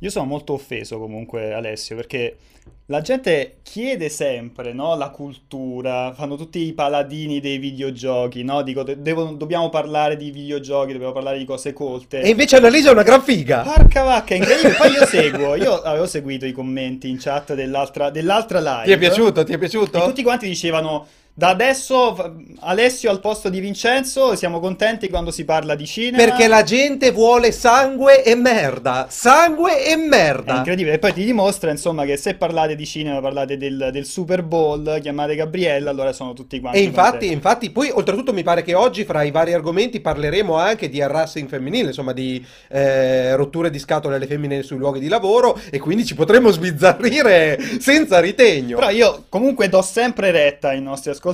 Io sono molto offeso comunque, Alessio, perché la gente chiede sempre, no, la cultura, fanno tutti i paladini dei videogiochi, no? Dico, de- devono- dobbiamo parlare di videogiochi, dobbiamo parlare di cose colte. E invece Annalisa è una gran figa. Porca vacca, incredibile. Poi io seguo, io avevo seguito i commenti in chat dell'altra, dell'altra live. Ti è piaciuto? Ti è E piaciuto? tutti quanti dicevano, da adesso Alessio al posto di Vincenzo, siamo contenti quando si parla di cinema. Perché la gente vuole sangue e merda. Sangue e È merda. incredibile, e poi ti dimostra insomma che se parlate di cinema, parlate del, del Super Bowl, chiamate Gabriella, allora sono tutti quanti E infatti, infatti, poi oltretutto mi pare che oggi fra i vari argomenti parleremo anche di harassing femminile, insomma di eh, rotture di scatole alle femmine sui luoghi di lavoro e quindi ci potremo sbizzarrire senza ritegno. Però io comunque do sempre retta ai nostri ascoltatori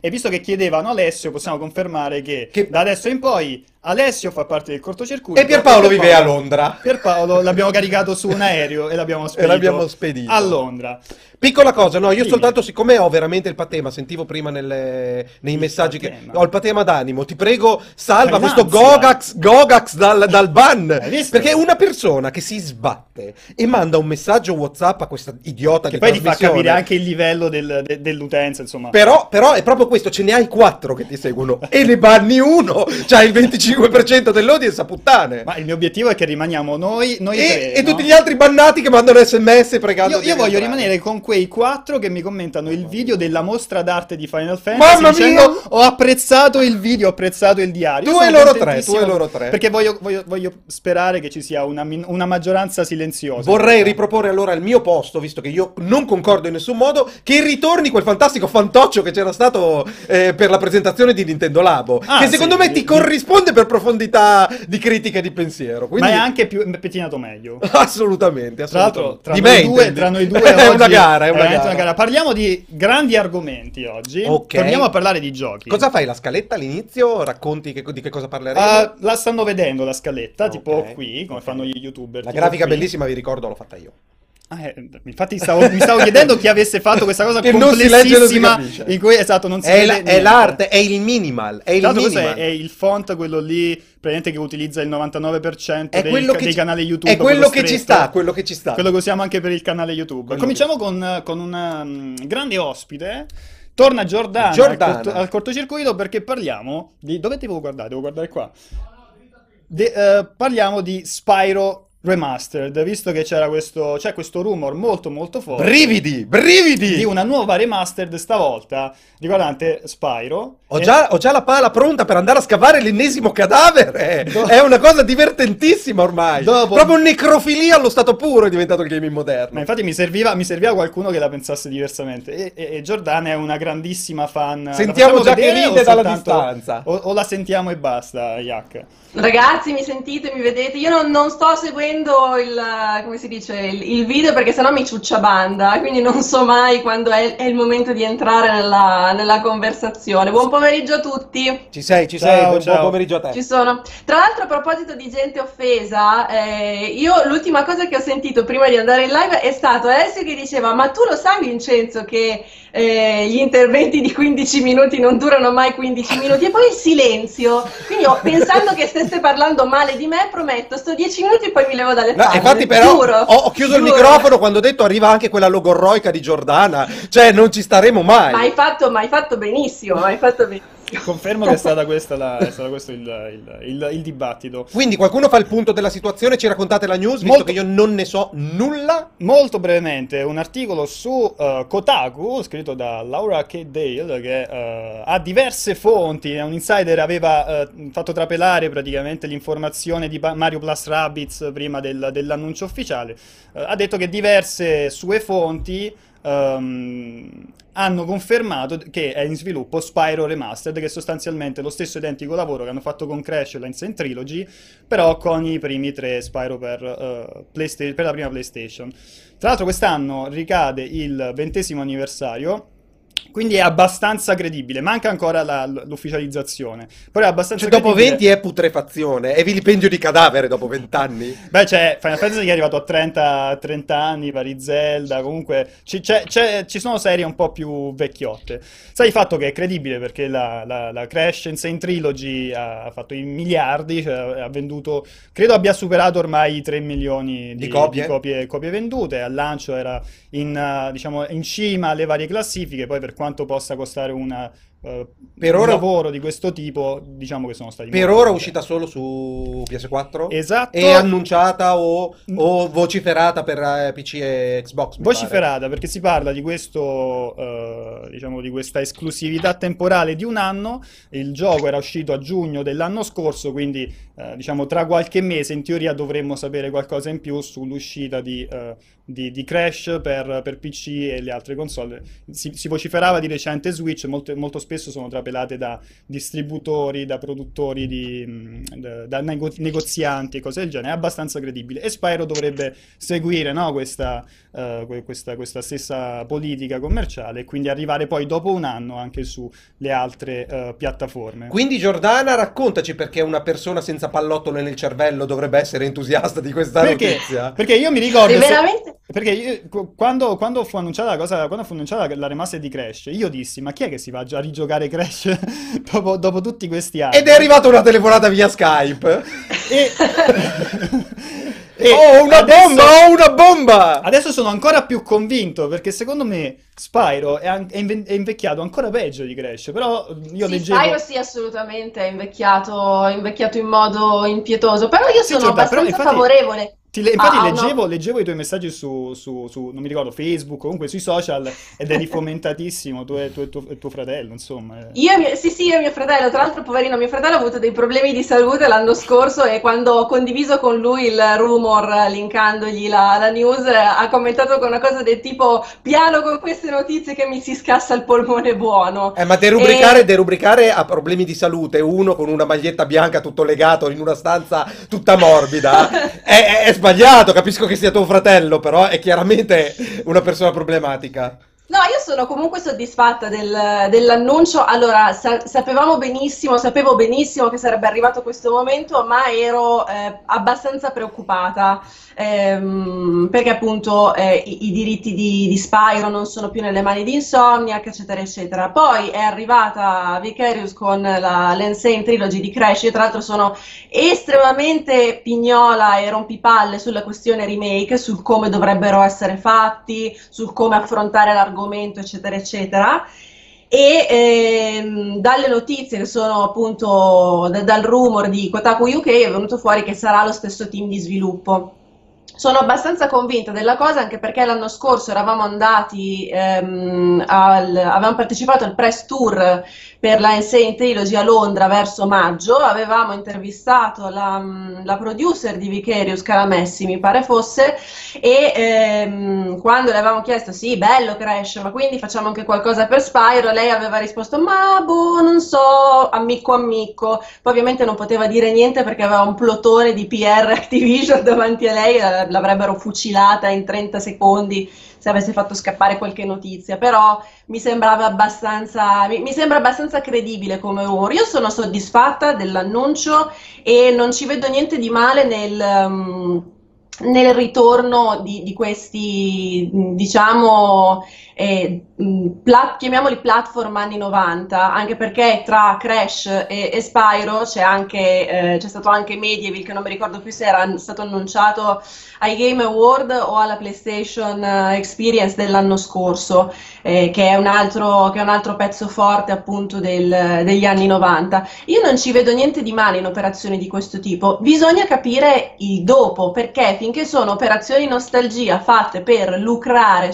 e visto che chiedevano Alessio, possiamo confermare che, Che- da adesso in poi Alessio fa parte del cortocircuito E Pierpaolo e vive a Londra. Pierpaolo l'abbiamo caricato su un aereo e l'abbiamo spedito, l'abbiamo spedito. a Londra. Piccola cosa, no, io Dimmi. soltanto siccome ho veramente il patema, sentivo prima nelle- nei Il messaggi che patema. ho il patema d'animo, ti prego salva questo. Gogax, Gogax dal, dal ban, perché una persona che si sbatte e manda un messaggio WhatsApp a questa idiota Che di poi ti fa capire anche il livello del- de- dell'utenza, insomma. Però, però è proprio questo, ce ne hai quattro che ti seguono e ne banni uno, c'hai il 25% dell'audience a puttane. Ma il mio obiettivo è che rimaniamo noi, noi tre, E, e no? tutti gli altri bannati che mandano sms pregando Io, io voglio rimanere con quei quattro che mi commentano il video della mostra d'arte di Final Fantasy Mamma dicendo mia! ho apprezzato il video, ho apprezzato il diario. Tu e loro tre, tu e loro tre. Perché voglio, voglio- voglio sperare che ci sia una, min- una maggioranza silenziosa. Vorrei riproporre allora il mio posto, visto che io non concordo in nessun modo, che ritorni quel fantastico fantoccio che c'era stato eh, per la presentazione di Nintendo Labo, Ah, che secondo sì, me ti corrisponde per profondità di critica e di pensiero. Quindi... Ma è anche più pettinato meglio. Assolutamente, Tra l'altro, assolutamente. tra, Di noi me due, tra noi due oggi gara, è una veramente gara. Parliamo di grandi argomenti oggi. Ok. Torniamo a parlare di giochi. Cosa fai? La scaletta all'inizio? Racconti che- di che cosa parleremo? Ah, la stanno vedendo la scaletta, Ok, tipo qui, come fanno gli youtuber. La grafica qui. bellissima, vi ricordo, l'ho fatta io. Ah, eh, infatti stavo- mi stavo chiedendo chi avesse fatto questa cosa Che non si legge e non si complessissima capisce. in cui esatto non si È, la- è l'arte, è il minimal, è il minimal. è, è il font quello lì praticamente che utilizza il 99% È dei, che dei ci- canali YouTube È quello che ci sta, quello che ci sta. quello che usiamo anche per il canale YouTube Quello cominciamo con, con una mm, grande ospite Torna Giordana, Giordana. Al, corto- al cortocircuito perché parliamo di... Dove devo guardare? Devo guardare qua. De- eh, parliamo di Spyro Remastered, visto che c'era questo, c'è questo rumor molto molto forte Brividi, brividi! di una nuova remastered stavolta riguardante Spyro. Ho E- già, ho già la pala pronta per andare a scavare l'ennesimo cadavere. Do- È una cosa divertentissima ormai. Dopo- Proprio necrofilia allo stato puro è diventato il gaming Ma moderno. infatti mi serviva, mi serviva qualcuno che la pensasse diversamente. E, e- e Giordana è una grandissima fan. La Sentiamo facciamo già che vedere ride dalla soltanto- distanza. O, o la sentiamo e basta, Yak. Ragazzi, mi sentite, mi vedete? Io non, non sto seguendo il, come si dice, il, il video perché sennò mi ciuccia banda, quindi non so mai quando è, è il momento di entrare nella, nella conversazione. Buon pomeriggio a tutti. Ci sei, ci Ciao, sei. Buon, ciao. buon pomeriggio a te. Ci sono. Tra l'altro, a proposito di gente offesa, eh, io l'ultima cosa che ho sentito prima di andare in live è stato Alessio che diceva: Ma tu lo sai, Vincenzo, che eh, gli interventi di 15 minuti non durano mai 15 minuti? E poi il silenzio. Quindi, ho- pensando che stesse parlando male di me, prometto, sto 10 minuti e poi mi levo dalle No, palle. infatti, però, Giuro, ho, ho chiuso il giuro. microfono quando ho detto arriva anche quella logorroica di Giordana. Cioè, non ci staremo mai. Ma hai fatto, ma hai fatto benissimo, hai fatto benissimo. Confermo che è stata questa la- è stato questo il, il- il- il dibattito. Quindi qualcuno fa il punto della situazione, ci raccontate la news, visto Molto- che io non ne so nulla. Molto brevemente, un articolo su eh, Kotaku scritto da Laura K. Dale che eh, ha diverse fonti. Un insider aveva eh, fatto trapelare praticamente l'informazione di Mario Plus Rabbids prima del- dell'annuncio ufficiale. Ha detto che diverse sue fonti ehm, hanno confermato che è in sviluppo Spyro Remastered, che è sostanzialmente lo stesso identico lavoro che hanno fatto con Crash e la Insane Trilogy, però con i primi tre Spyro per, eh, Playsta- per la prima PlayStation. Tra l'altro quest'anno ricade il ventesimo anniversario Quindi è abbastanza credibile, manca ancora la- l'ufficializzazione. Però è abbastanza Cioè, dopo credibile. 20 è putrefazione, è vilipendio di cadavere dopo 20 anni. Beh, c'è Final Fantasy che è arrivato a 30, 30 anni, vari Zelda, comunque ci, c'è- c'è- ci sono serie un po' più vecchiotte. Sai il fatto che è credibile perché la, la, la Crash Insane Trilogy ha, fatto i miliardi, cioè ha venduto, credo abbia superato ormai i 3 milioni di, Di copie? copie, copie vendute, al lancio era in, eh, diciamo, in cima alle varie classifiche, poi per quanto possa costare una, eh, Per un ora- lavoro di questo tipo, diciamo che sono stati Per ora è uscita solo su PS4? Esatto. È annunciata o, o vociferata per eh, PC e Xbox? mi pare. Vociferata perché si parla di questo, eh, diciamo, di questa esclusività temporale di un anno. Il gioco era uscito a giugno dell'anno scorso, quindi eh, diciamo tra qualche mese in teoria dovremmo sapere qualcosa in più sull'uscita di, eh, di- di Crash per, per PC e le altre console. Si, si vociferava di recente Switch, molte- molto spesso sono trapelate da distributori, da produttori, di, mh, da, da nego- negozianti e cose del genere. È abbastanza credibile. E Spyro dovrebbe seguire no, questa, eh, que- questa, questa stessa politica commerciale e quindi arrivare poi dopo un anno anche sulle altre eh, piattaforme. Quindi Giordana, raccontaci perché una persona senza pallottole nel cervello dovrebbe essere entusiasta di questa Perché? notizia. Perché io mi ricordo... Se- veramente? Perché io- qu- quando, quando fu annunciata la cosa, quando fu annunciata la remaster di Crash, io dissi, ma chi è che si va a rigiocare Crash dopo, dopo tutti questi anni? Ed è arrivata una telefonata via Skype. E... e oh, una adesso- bomba! Oh, una bomba! Adesso sono ancora più convinto perché secondo me Spyro è, an- è inve- è invecchiato ancora peggio di Crash. Però io Sì, leggevo. Spyro sì, assolutamente, è invecchiato, è invecchiato in modo impietoso, però io Sì, sono Giorda, però abbastanza infatti- favorevole. Ti le- infatti Ah, no. leggevo, leggevo i tuoi messaggi su, su- su- non mi ricordo, Facebook, comunque sui social, ed eri fomentatissimo, tu e, tu e tuo, e tuo fratello, insomma. eh. Io e mio- sì, sì, io e mio fratello, tra l'altro poverino mio fratello ha avuto dei problemi di salute l'anno scorso e quando ho condiviso con lui il rumor linkandogli la, la news ha commentato con una cosa del tipo piano con queste notizie che mi si scassa il polmone buono. Eh, ma derubricare, derubricare a problemi di salute uno con una maglietta bianca tutto legato in una stanza tutta morbida è, è- è sbagliato. Capisco che sia tuo fratello, però è chiaramente una persona problematica. No, io sono comunque soddisfatta del- dell'annuncio. Allora, sa- sapevamo benissimo, sapevo benissimo che sarebbe arrivato questo momento, ma ero eh, abbastanza preoccupata ehm, perché appunto eh, i, i diritti di, di Spyro non sono più nelle mani di Insomniac, eccetera, eccetera. Poi è arrivata Vicarious con la l'Insane Trilogy di Crash. Io tra l'altro sono estremamente pignola e rompipalle sulla questione remake, sul come dovrebbero essere fatti, sul come affrontare l'argomento, eccetera, eccetera. E ehm, dalle notizie che sono appunto da- dal rumor di Kotaku UK è venuto fuori che sarà lo stesso team di sviluppo. Sono abbastanza convinta della cosa anche perché l'anno scorso eravamo andati, ehm, al- avevamo partecipato al press tour per la Insane Trilogy a Londra verso maggio, avevamo intervistato la, la producer di Vicarious, Caramessi mi pare fosse, e ehm, quando le avevamo chiesto sì, bello Crash, ma quindi facciamo anche qualcosa per Spyro, lei aveva risposto ma boh, non so, amico amico, poi ovviamente non poteva dire niente perché aveva un plotone di PR Activision davanti a lei, l'avrebbero fucilata in 30 secondi se avesse fatto scappare qualche notizia, però mi sembrava abbastanza, mi, mi sembra abbastanza credibile come rumore. Io sono soddisfatta dell'annuncio e non ci vedo niente di male nel, um, nel ritorno di, di questi, diciamo, eh, mh, plat- chiamiamoli platform anni 90, anche perché tra Crash e, e Spyro c'è anche, eh, c'è stato anche Medieval, che non mi ricordo più se era stato annunciato ai Game Award o alla PlayStation eh, Experience dell'anno scorso, eh, che, è un altro, che è un altro pezzo forte appunto del- degli anni 90. Io non ci vedo niente di male in operazioni di questo tipo, bisogna capire il dopo, perché finché sono operazioni nostalgia fatte per lucrare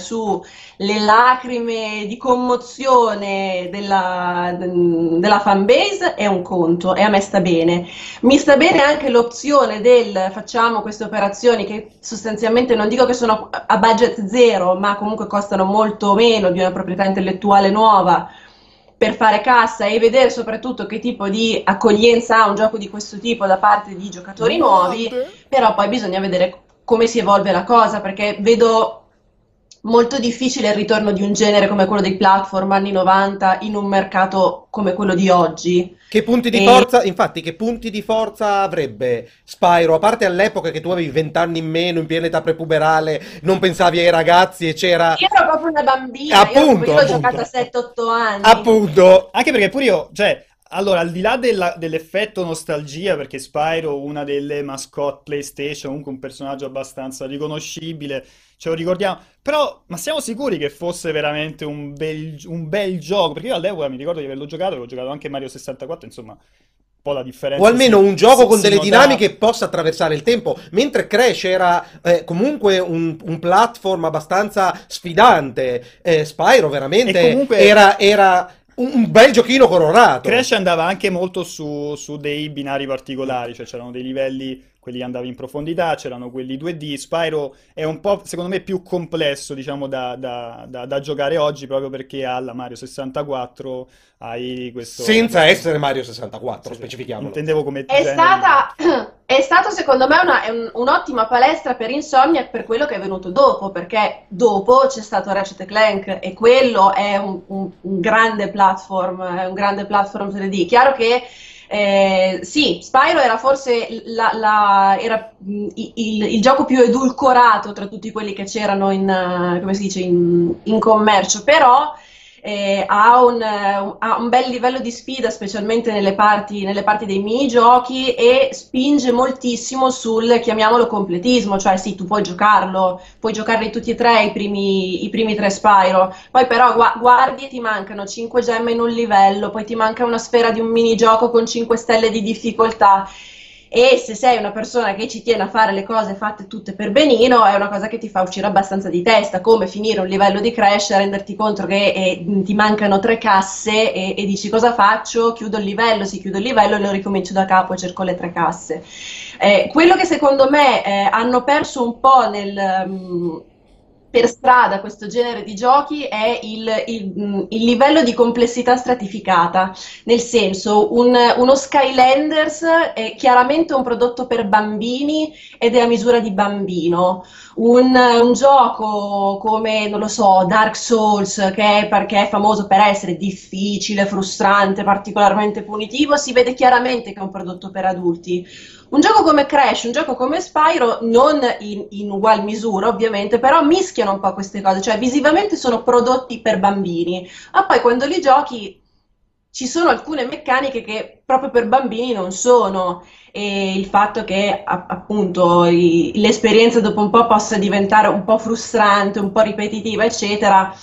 sulle lacrime di commozione della, della fanbase è un conto e a me sta bene. Mi sta bene anche l'opzione del facciamo queste operazioni che sostanzialmente non dico che sono a budget zero, ma comunque costano molto meno di una proprietà intellettuale nuova per fare cassa e vedere soprattutto che tipo di accoglienza ha un gioco di questo tipo da parte di giocatori nuovi, però poi bisogna vedere come si evolve la cosa, perché vedo molto difficile il ritorno di un genere come quello dei platform anni 90 in un mercato come quello di oggi. Che punti di E forza, infatti, che punti di forza avrebbe Spyro? A parte all'epoca che tu avevi vent'anni in meno, in piena età prepuberale, non pensavi ai ragazzi e c'era... io ero proprio una bambina, io, Appunto, io ho giocato a 7-8 anni. Appunto, Anche perché pure io, cioè, allora, al di là della- dell'effetto nostalgia, perché Spyro, una delle mascotte PlayStation, comunque un personaggio abbastanza riconoscibile, ce lo ricordiamo, però, ma siamo sicuri che fosse veramente un bel, un bel gioco? Perché io all'epoca mi ricordo di averlo giocato, avevo giocato anche Mario 64, insomma, un po' la differenza o almeno si, un gioco si- con si delle notava. dinamiche che possa attraversare il tempo, mentre Crash era eh, comunque un, un platform abbastanza sfidante, eh, Spyro veramente comunque- era, era un, bel giochino colorato. Crash andava anche molto su, su dei binari particolari, cioè c'erano dei livelli, quelli che andavi in profondità, c'erano quelli 2D. Spyro è un po', secondo me, più complesso, diciamo, da, da- da- da giocare oggi, proprio perché alla Mario 64 hai questo... Senza essere Mario 64, Sì, specifichiamolo. Intendevo come È genere. stata, è stato secondo me una- un- un'ottima palestra per Insomniac per quello che è venuto dopo, perché dopo c'è stato Ratchet Clank e quello è un, un- un grande platform, è un grande platform 3D. Chiaro che eh, sì, Spyro era forse la- la- era, mh, il, il- il gioco più edulcorato tra tutti quelli che c'erano in, eh, in, in commercio, però eh, ha un, eh, ha un bel livello di sfida, specialmente nelle parti, nelle parti dei minigiochi, e spinge moltissimo sul, chiamiamolo, completismo, cioè sì, tu puoi giocarlo, puoi giocarli tutti e tre i primi, i primi tre Spyro, poi però gua- guardi e ti mancano 5 gemme in un livello, poi ti manca una sfera di un minigioco con 5 stelle di difficoltà. E se sei una persona che ci tiene a fare le cose fatte tutte per benino, è una cosa che ti fa uscire abbastanza di testa, come finire un livello di Crash, renderti conto che eh, ti mancano tre casse e, e dici cosa faccio? Chiudo il livello, sì, chiudo il livello e lo ricomincio da capo e cerco le tre casse. Eh, quello che secondo me eh, hanno perso un po' nel, mm, per strada questo genere di giochi è il, il- mm, il livello di complessità stratificata. Nel senso, un- uno Skylanders è chiaramente un prodotto per bambini ed è a misura di bambino. Un, un gioco come, non lo so, Dark Souls, che è, perché è famoso per essere difficile, frustrante, particolarmente punitivo, si vede chiaramente che è un prodotto per adulti. Un gioco come Crash, un gioco come Spyro, non in, in ugual misura ovviamente, però mischiano un po' queste cose, cioè visivamente sono prodotti per bambini, ma poi quando li giochi ci sono alcune meccaniche che proprio per bambini non sono. E il fatto che appunto l'esperienza dopo un po' possa diventare un po' frustrante, un po' ripetitiva, eccetera,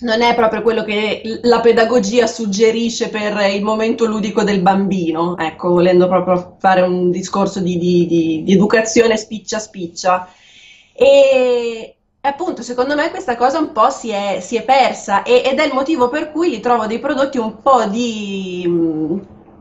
non è proprio quello che la pedagogia suggerisce per il momento ludico del bambino, ecco, volendo proprio fare un discorso di, di- di- di educazione spiccia spiccia. E appunto, secondo me questa cosa un po' si è, si è persa e- ed è il motivo per cui li trovo dei prodotti un po' di,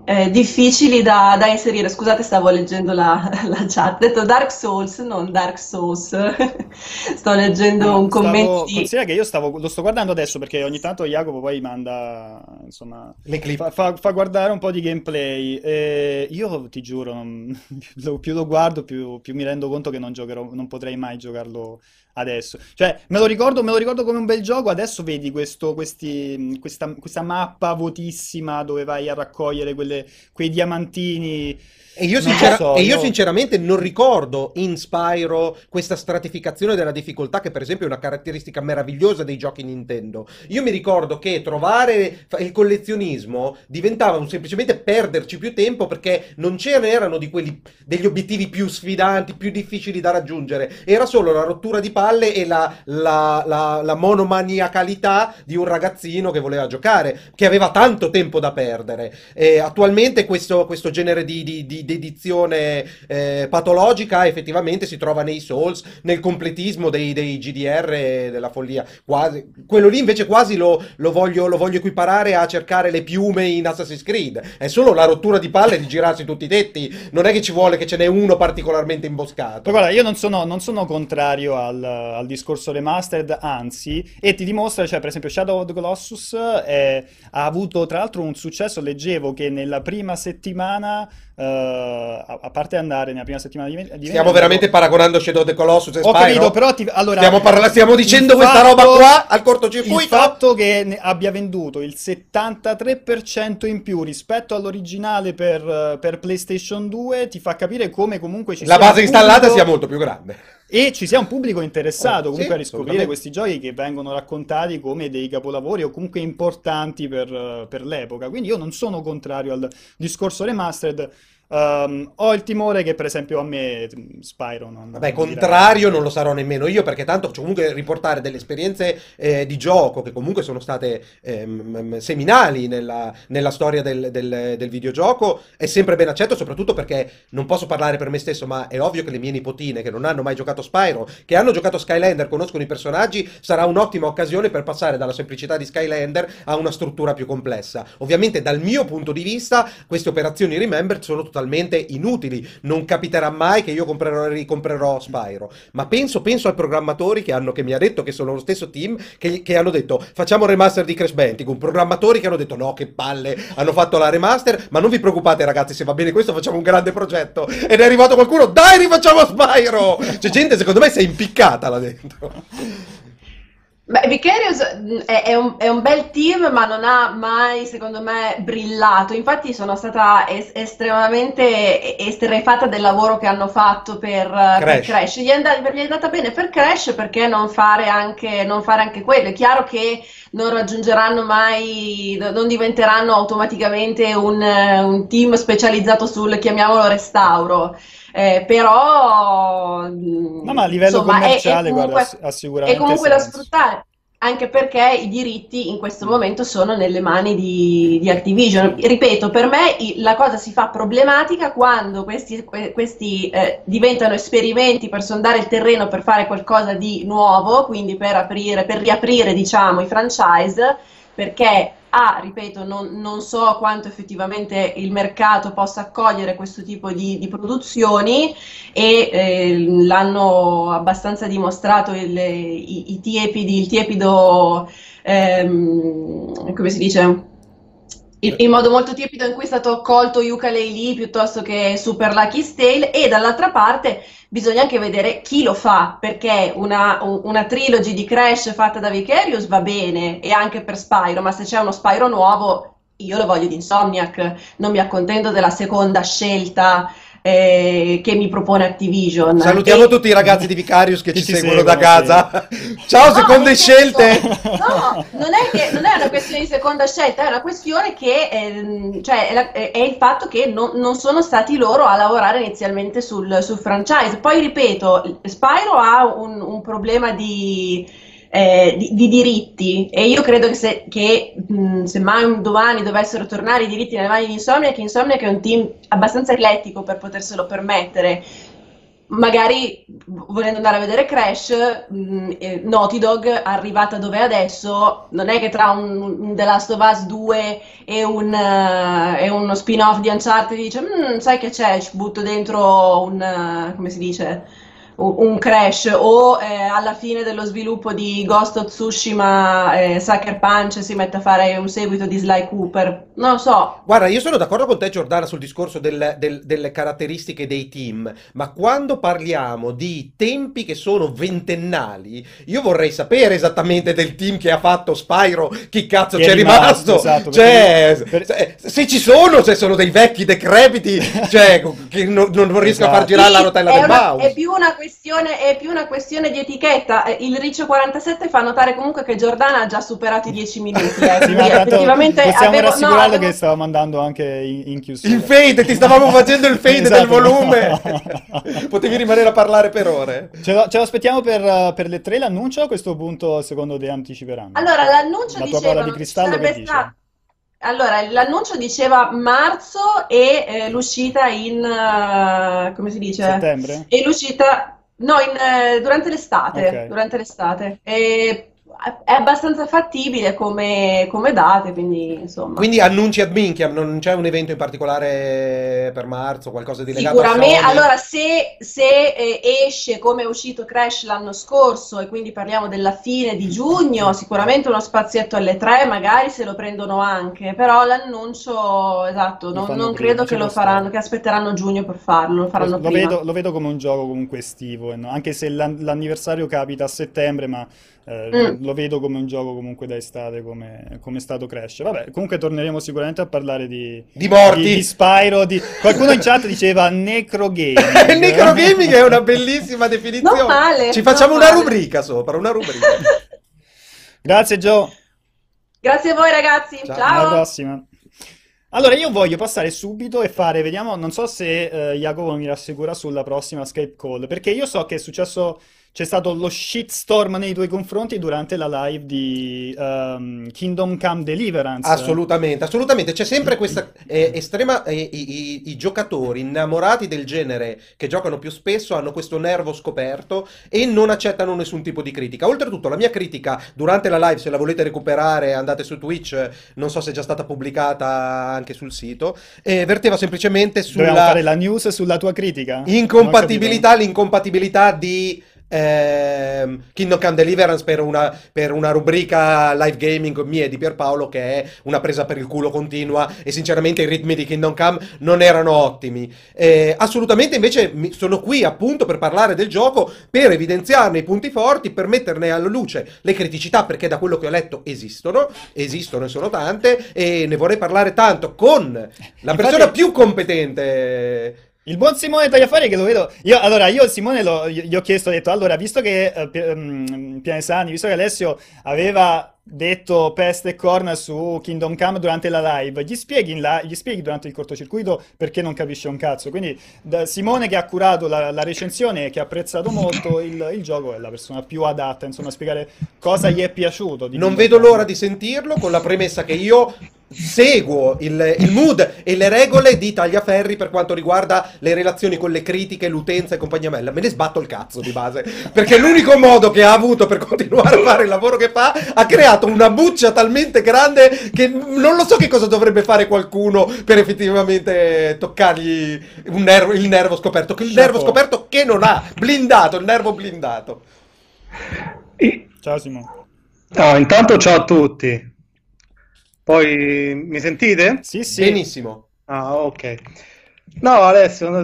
eh, difficili da, da inserire. Scusate, stavo leggendo la, la chat. Ho detto Dark Souls, non Dark Souls. Sto leggendo No, un stavo- commento di... Considera che io stavo, lo sto guardando adesso perché ogni tanto Jacopo poi manda, insomma, Le clip. fa, fa- fa guardare un po' di gameplay. E io ti giuro, non- lo- più lo guardo, più, più mi rendo conto che non giocherò, non potrei mai giocarlo adesso. Cioè, me lo ricordo, me lo ricordo come un bel gioco. Adesso vedi questo, questi, questa, questa mappa vuotissima dove vai a raccogliere quelle- quei diamantini. E io, sincera- so, e io io- sinceramente non ricordo in Spyro questa stratificazione della difficoltà che per esempio è una caratteristica meravigliosa dei giochi Nintendo. Io mi ricordo che trovare il collezionismo diventava un semplicemente perderci più tempo perché non ce n'erano di quelli, degli obiettivi più sfidanti, più difficili da raggiungere. Era solo la rottura di palle e la, la, la, la monomaniacalità di un ragazzino che voleva giocare, che aveva tanto tempo da perdere. E attualmente questo, questo genere di, di- di dedizione eh, patologica effettivamente si trova nei Souls, nel completismo dei, dei GDR della follia. Quasi, quello lì invece quasi lo, lo voglio, lo voglio equiparare a cercare le piume in Assassin's Creed. È solo la rottura di palle di girarsi tutti i tetti. Non è che ci vuole che ce n'è uno particolarmente imboscato. Poi guarda, io non sono, non sono contrario al, al discorso remastered, anzi, e ti dimostra, cioè, per esempio, Shadow of the Colossus eh, ha avuto tra l'altro un successo, leggevo che nel nella prima settimana, eh, a, a parte andare nella prima settimana di, di Stiamo vendita, veramente paragonando Shadow of the Colossus e Ho Spyro? capito, però ti- allora, stiamo, parla- stiamo il dicendo questa fatto- roba qua al Il cortocircuito? fatto che abbia venduto il 73% in più rispetto all'originale per, per PlayStation 2 ti fa capire come comunque ci La base installata pubblico- sia molto più grande. E ci sia un pubblico interessato Oh, comunque sì, a riscoprire questi giochi che vengono raccontati come dei capolavori o comunque importanti per, eh, per l'epoca. Quindi io non sono contrario al discorso remastered. Ehm, ho il timore che per esempio a me mm, Spyro non... Vabbè, non dirà- contrario non lo sarò nemmeno io, perché tanto comunque riportare delle esperienze eh, di gioco che comunque sono state ehm, seminali nella, nella storia del, del- del videogioco è sempre ben accetto, soprattutto perché non posso parlare per me stesso, ma è ovvio che le mie nipotine che non hanno mai giocato Spyro, che hanno giocato Skylander, conoscono i personaggi, sarà un'ottima occasione per passare dalla semplicità di Skylander a una struttura più complessa. Ovviamente dal mio punto di vista queste operazioni Remembered sono totalmente inutili, non capiterà mai che io comprerò, ricomprerò Spyro, ma penso, penso ai programmatori che, hanno, che mi ha detto che sono lo stesso team che, che hanno detto facciamo il remaster di Crash Bandicoot, programmatori che hanno detto no che palle, hanno fatto la remaster, ma non vi preoccupate ragazzi se va bene questo facciamo un grande progetto. Ed è arrivato qualcuno. Dai rifacciamo Spyro, c'è gente secondo me si è impiccata là dentro. Beh, Vicarious mh, è, è un, è un bel team, ma non ha mai, secondo me, brillato. Infatti sono stata es- estremamente esterrefatta del lavoro che hanno fatto per, eh, per Crash. Crash. Gli è, andata, gli è andata bene per Crash perché non fare anche, non fare anche quello. È chiaro che non raggiungeranno mai, non diventeranno automaticamente un, un team specializzato sul, chiamiamolo, restauro. Eh, però, No, ma a livello insomma, è- è commerciale, guarda, comunque- ha- sicuramente è comunque da senso. sfruttare, anche perché i diritti in questo momento sono nelle mani di, di Activision. Ripeto, per me la cosa si fa problematica quando questi, que- questi, eh, diventano esperimenti per sondare il terreno per fare qualcosa di nuovo, quindi per aprire, per riaprire, diciamo, i franchise, perché A, ripeto, non, non so quanto effettivamente il mercato possa accogliere questo tipo di, di produzioni e eh, l'hanno abbastanza dimostrato il, i, i tiepidi, il tiepido, ehm, come si dice? Il, il modo molto tiepido in cui è stato accolto Yooka-Laylee piuttosto che Super Lucky Stale e dall'altra parte bisogna anche vedere chi lo fa perché una, un- una trilogy di Crash fatta da Vicarious va bene e anche per Spyro ma se c'è uno Spyro nuovo io lo voglio di Insomniac. Non mi accontento della seconda scelta eh, che mi propone Activision Salutiamo E- tutti i ragazzi di Vicarius che Che ci ci seguono da seguono, casa. Ciao, No, seconde senso- scelte. No, non è, che, non è una questione di seconda scelta, è una questione che ehm, cioè, è, la- è- è il fatto che non, non sono stati loro a lavorare inizialmente sul, sul franchise. Poi ripeto, Spyro ha un, un problema di, eh, di- di diritti. E io credo che se, che, mh, se mai un domani dovessero tornare i diritti nelle mani di Insomniac, Insomniac è un team abbastanza eclettico per poterselo permettere. Magari volendo andare a vedere Crash, mh, eh, Naughty Dog arrivata dove è adesso, non è che tra un, un The Last of Us 2 e, un, eh, e uno spin-off di Uncharted dice, "Mm, sai che c'è, ci butto dentro un, eh, come si dice, un, Crash o eh, alla fine dello sviluppo di Ghost of Tsushima eh, Sucker Punch si mette a fare un seguito di Sly Cooper, non lo so. Guarda, io sono d'accordo con te, Giordana, sul discorso del- del- delle caratteristiche dei team, ma quando parliamo di tempi che sono ventennali, io vorrei sapere esattamente del team che ha fatto Spyro chi cazzo c'è rimasto, rimasto. esatto, Cioè, per- se, se ci sono, se sono dei vecchi decrepiti, cioè, che non, non riesco a far Esatto. girare la rotella è del una- mouse. È più una questione, è più una questione di etichetta. Eh, Il Riccio 47 fa notare comunque che Giordana ha già superato i 10 minuti. Eh, Sì, effettivamente possiamo avevo, no, rassicurarlo avevo- che stava mandando anche in, in chiusura. Il fade, ti stavamo facendo il fade Esatto. del volume. Potevi rimanere a parlare per ore. Ce lo, ce lo aspettiamo per, uh, per le tre l'annuncio a questo punto secondo te anticiperanno? Allora, l'annuncio La tua diceva parola di cristallo che dice? sta- Allora, l'annuncio diceva marzo e eh, l'uscita in eh, come si dice? Settembre? E l'uscita no, in, eh, durante l'estate, Ok. durante l'estate. E è abbastanza fattibile come, come date, quindi insomma. Quindi annunci ad minchia, non c'è un evento in particolare per marzo, qualcosa di legato a Sicuramente, allora se, se, eh, esce come è uscito Crash l'anno scorso e quindi parliamo della fine di giugno, sicuramente uno spazietto alle tre, magari se lo prendono anche, però l'annuncio, esatto, Lo non, non credo ci che lo stare. faranno, che aspetteranno giugno per farlo, lo faranno Lo, lo vedo, lo vedo come un gioco comunque estivo, eh, no? Anche se l'an- l'anniversario capita a settembre, ma eh, Mm. lo vedo come un gioco comunque da estate, come, come è stato Crash. Vabbè, comunque torneremo sicuramente a parlare di, Di morti. di, di Spyro. Di... Qualcuno in chat diceva necrogaming. Necrogaming è una bellissima definizione. Non male, Ci facciamo una male. rubrica sopra, una rubrica. Grazie Gio. Grazie a voi ragazzi, Ciao. ciao. Alla prossima. Allora, io voglio passare subito e fare, vediamo, non so se eh, Jacopo mi rassicura sulla prossima Skype call, perché io so che è successo, c'è stato lo shitstorm nei tuoi confronti durante la live di ehm, Kingdom Come Deliverance. Assolutamente, assolutamente. C'è sempre questa eh, estrema. eh, i, i- i giocatori innamorati del genere che giocano più spesso hanno questo nervo scoperto e non accettano nessun tipo di critica. Oltretutto, la mia critica durante la live, se la volete recuperare, andate su Twitch, non so se è già stata pubblicata anche sul sito, eh, verteva semplicemente Dobbiamo sulla fare la news sulla tua critica? incompatibilità, l'incompatibilità di ehm, Kingdom Come Deliverance per una, per una rubrica live gaming mia e di Pierpaolo che è una presa per il culo continua e sinceramente i ritmi di Kingdom Come non erano ottimi. Eh, assolutamente invece sono qui appunto per parlare del gioco, per evidenziarne i punti forti, per metterne alla luce le criticità perché da quello che ho letto esistono, esistono e sono tante e ne vorrei parlare tanto con la Infatti- persona più competente Il buon Simone Tagliaffari che lo vedo. Io, allora, io Simone lo- gli ho chiesto, ho detto, allora, visto che ehm, Pianesani, visto che Alessio aveva detto peste e corna su Kingdom Come durante la live, gli spieghi, in la- gli spieghi durante il cortocircuito perché non capisce un cazzo. Quindi Simone che ha curato la, la recensione e che ha apprezzato molto il, il gioco è la persona più adatta, insomma, a spiegare cosa gli è piaciuto. Non vedo l'ora di sentirlo con la premessa che io seguo il, il mood e le regole di Tagliaferri per quanto riguarda le relazioni con le critiche, l'utenza e compagnia bella. Me ne sbatto il cazzo di base, perché l'unico modo che ha avuto per continuare a fare il lavoro che fa ha creato una buccia talmente grande che non lo so che cosa dovrebbe fare qualcuno per effettivamente toccargli un nervo- il nervo scoperto, il Chapeau. nervo scoperto che non ha, blindato, il nervo blindato. Ciao Simone. No, intanto ciao a tutti. Poi mi sentite? Sì, sì. Benissimo. Ah, ok. No, Alessio,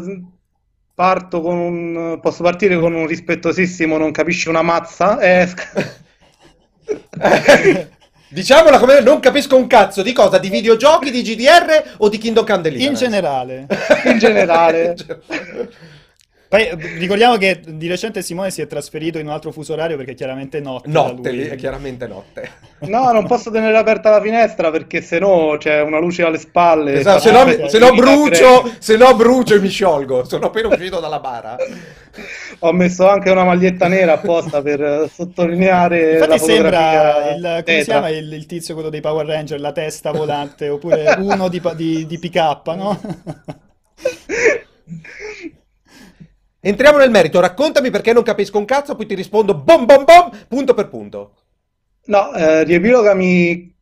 parto con un... posso partire con un rispettosissimo non capisci una mazza? Eh, Diciamola come non capisco un cazzo di cosa, di videogiochi, di GDR o di Kingdom Come Deliverance? In generale. in generale. Poi ricordiamo che di recente Simone si è trasferito in un altro fuso orario perché chiaramente è notte. Notte, lui. lì è chiaramente notte. No, non posso tenere aperta la finestra perché sennò c'è una luce alle spalle. Esatto, se no, ok. se no brucio, se no brucio e mi sciolgo. Sono appena uscito dalla bara. Ho messo anche una maglietta nera apposta per sottolineare Infatti la sembra il, come si chiama il, il tizio quello dei Power Ranger, la testa volante, oppure uno di, di, di pick-up, no? Entriamo nel merito, raccontami perché non capisco un cazzo, poi ti rispondo bom bom bom, punto per punto. No, eh, riepilogami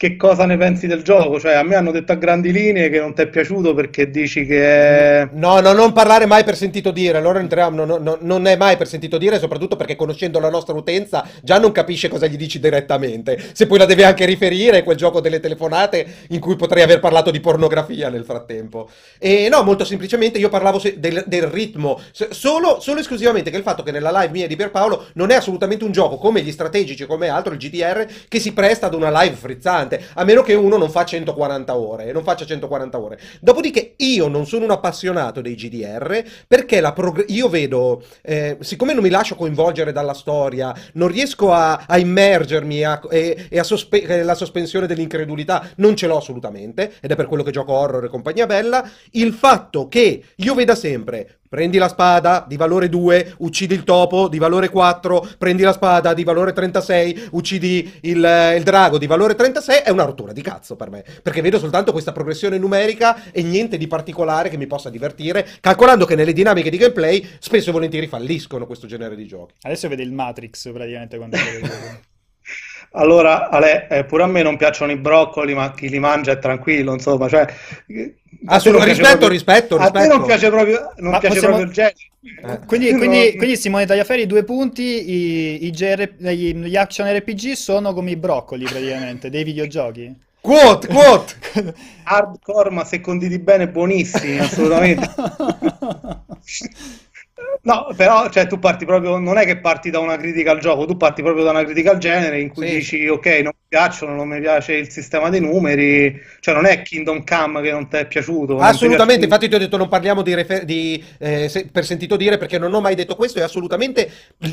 che cosa ne pensi del gioco? Cioè, a me hanno detto a grandi linee che non ti è piaciuto perché dici che è... No, no, non parlare mai per sentito dire, allora entriamo, no, no, non è mai per sentito dire, soprattutto perché conoscendo la nostra utenza già non capisce cosa gli dici direttamente. Se poi la deve anche riferire, quel gioco delle telefonate in cui potrei aver parlato di pornografia nel frattempo. E no, molto semplicemente io parlavo se- del, del ritmo, Se- solo, solo esclusivamente che il fatto che nella live mia di Pierpaolo non è assolutamente un gioco come gli strategici, come altro, il GDR, che si presta ad una live frizzante, a meno che uno non fa 140 ore, non faccia 140 ore. Dopodiché io non sono un appassionato dei GDR perché prog- io vedo, eh, siccome non mi lascio coinvolgere dalla storia, non riesco a, a immergermi a- e, e a sospe- la sospensione dell'incredulità non ce l'ho assolutamente ed è per quello che gioco horror e compagnia bella. Il fatto che io veda sempre Prendi la spada di valore 2, uccidi il topo di valore 4, prendi la spada di valore 36, uccidi il, eh, il drago di valore 36, è una rottura di cazzo per me, perché vedo soltanto questa progressione numerica e niente di particolare che mi possa divertire, calcolando che nelle dinamiche di gameplay spesso e volentieri falliscono questo genere di giochi. Adesso vede il Matrix praticamente quando. Allora, Ale, eh, pure a me non piacciono i broccoli, ma chi li mangia è tranquillo, insomma, cioè... Assolutamente, rispetto, proprio... rispetto, rispetto. A te non piace proprio, non piace possiamo... proprio il genere. Eh. Quindi, quindi, quindi, Simone Tagliaferri, due punti, i, i GR, gli, gli action RPG sono come i broccoli praticamente, dei videogiochi. Quote, quote! Hardcore, ma se conditi bene, buonissimi, assolutamente. No, però cioè, tu parti proprio, non è che parti da una critica al gioco, tu parti proprio da una critica al genere in cui sì. dici ok, non mi piacciono, non mi piace il sistema dei numeri, cioè non è Kingdom Come che non ti è piaciuto. Assolutamente, infatti ti ho detto non parliamo di, refer- di eh, se- per sentito dire perché non ho mai detto questo e assolutamente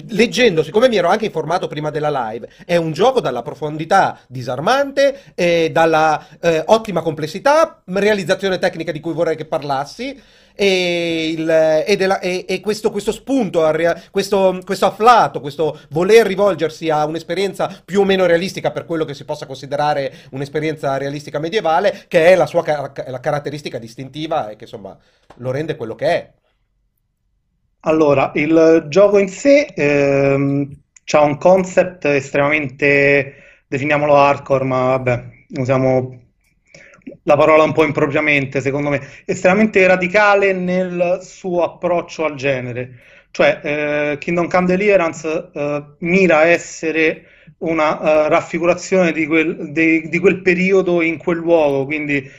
leggendo, siccome mi ero anche informato prima della live, è un gioco dalla profondità disarmante, e dalla eh, ottima complessità, realizzazione tecnica di cui vorrei che parlassi e, il, e, della, e, e questo, questo, spunto, questo, questo, afflato, questo voler rivolgersi a un'esperienza più o meno realistica per quello che si possa considerare un'esperienza realistica medievale, che è la sua la caratteristica distintiva e che insomma lo rende quello che è. Allora, il gioco in sé ehm, ha un concept estremamente, definiamolo hardcore, ma vabbè, usiamo la parola un po' impropriamente, secondo me, estremamente radicale nel suo approccio al genere. Cioè, eh, Kingdom Come Deliverance eh, mira a essere una uh, raffigurazione di quel, de, di quel, periodo in quel luogo, quindi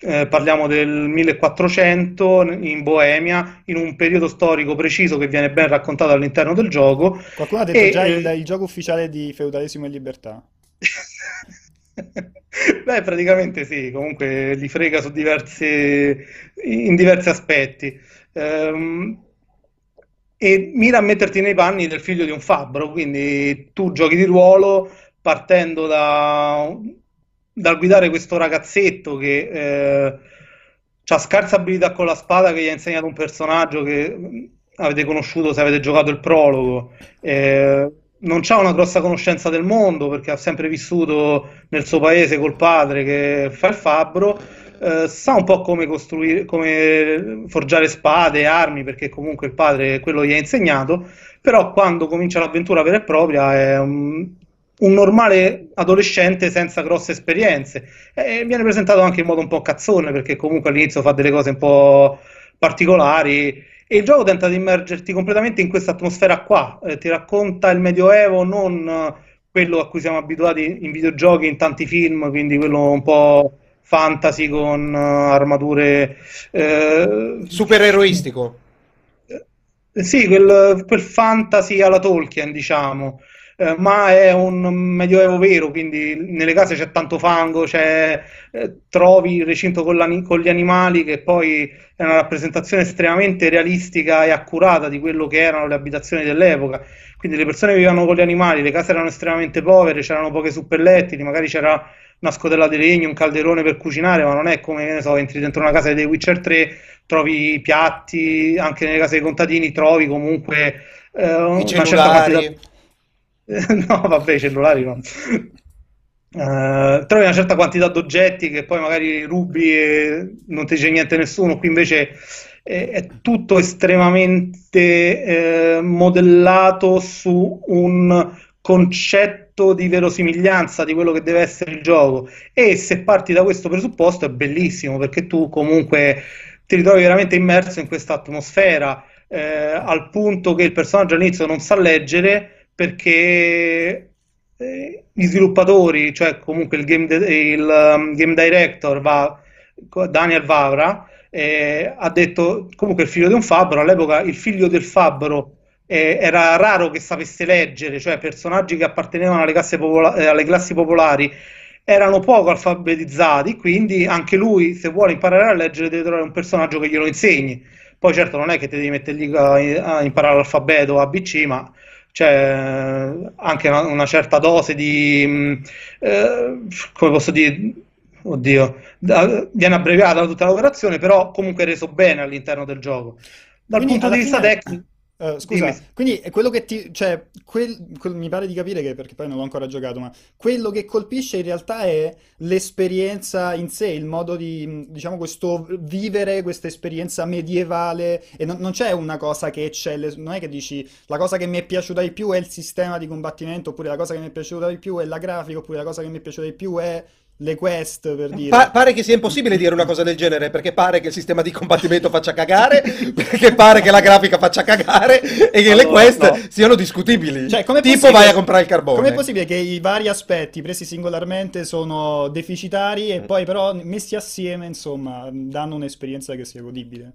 eh, parliamo del 1400 in Boemia, in un periodo storico preciso che viene ben raccontato all'interno del gioco. Qualcuno ha detto e, già il, il gioco ufficiale di Feudalesimo e Libertà. Beh, praticamente sì, comunque li frega su diversi, in diversi aspetti. Um, e mira a metterti nei panni del figlio di un fabbro, quindi tu giochi di ruolo partendo da, dal guidare questo ragazzetto che eh, ha scarsa abilità con la spada che gli ha insegnato un personaggio che avete conosciuto se avete giocato il prologo. Eh, non ha una grossa conoscenza del mondo perché ha sempre vissuto nel suo paese col padre che fa il fabbro, eh, sa un po' come costruire, come forgiare spade armi perché comunque il padre quello gli ha insegnato, però quando comincia l'avventura vera e propria è un, un normale adolescente senza grosse esperienze. E viene presentato anche in modo un po' cazzone perché comunque all'inizio fa delle cose un po' particolari e il gioco tenta di immergerti completamente in questa atmosfera qua, eh, ti racconta il Medioevo, non eh, quello a cui siamo abituati in videogiochi, in tanti film, quindi quello un po' fantasy con uh, armature... Eh, Supereroistico. Eh, sì, quel, quel, fantasy alla Tolkien, diciamo. Eh, ma è un medioevo vero, quindi nelle case c'è tanto fango, c'è, eh, trovi il recinto con, con, gli animali che poi è una rappresentazione estremamente realistica e accurata di quello che erano le abitazioni dell'epoca. Quindi le persone vivevano con gli animali, le case erano estremamente povere, c'erano poche suppellettili, magari c'era una scodella di legno, un calderone per cucinare, ma non è come, ne so, entri dentro una casa dei Witcher 3, trovi piatti, anche nelle case dei contadini trovi comunque eh, una certa quantità no, vabbè, i cellulari no. Uh, trovi una certa quantità di oggetti che poi magari rubi e non ti dice niente nessuno, qui invece è, è tutto estremamente eh, modellato su un concetto di verosimiglianza di quello che deve essere il gioco e se parti da questo presupposto è bellissimo perché tu comunque ti ritrovi veramente immerso in questa atmosfera eh, al punto che il personaggio all'inizio non sa leggere perché eh, gli sviluppatori, cioè comunque il game, il, um, game director, va, Daniel Vavra, eh, ha detto comunque il figlio di un fabbro, all'epoca il figlio del fabbro eh, era raro che sapesse leggere, cioè personaggi che appartenevano alle, popola- eh, alle classi popolari erano poco alfabetizzati, quindi anche lui, se vuole imparare a leggere, deve trovare un personaggio che glielo insegni. Poi certo non è che ti devi mettere lì a, a imparare l'alfabeto ABC, ma c'è anche una, una certa dose di, mm, eh, come posso dire, oddio, da, viene abbreviata tutta l'operazione, però comunque reso bene all'interno del gioco. Dal Quindi, punto di vista fine... tecnico... Uh, scusa, Dimmi. quindi quello che ti, cioè, quel, quel, mi pare di capire che, perché poi non l'ho ancora giocato, ma quello che colpisce in realtà è l'esperienza in sé, il modo di, diciamo, questo vivere questa esperienza medievale e non, non c'è una cosa che eccelle, non è che dici la cosa che mi è piaciuta di più è il sistema di combattimento, oppure la cosa che mi è piaciuta di più è la grafica, oppure la cosa che mi è piaciuta di più è le quest per dire. Pa- pare che sia impossibile dire una cosa del genere perché pare che il sistema di combattimento faccia cagare, perché pare che la grafica faccia cagare e che allora, le quest no. siano discutibili. Cioè, tipo vai a comprare il carbone. Com'è possibile che i vari aspetti presi singolarmente sono deficitari e poi però messi assieme, insomma, danno un'esperienza che sia godibile?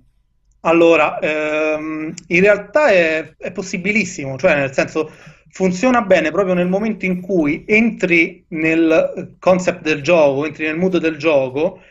Allora, ehm, in realtà è, è possibilissimo, cioè nel senso funziona bene proprio nel momento in cui entri nel concept del gioco, entri nel mood del gioco,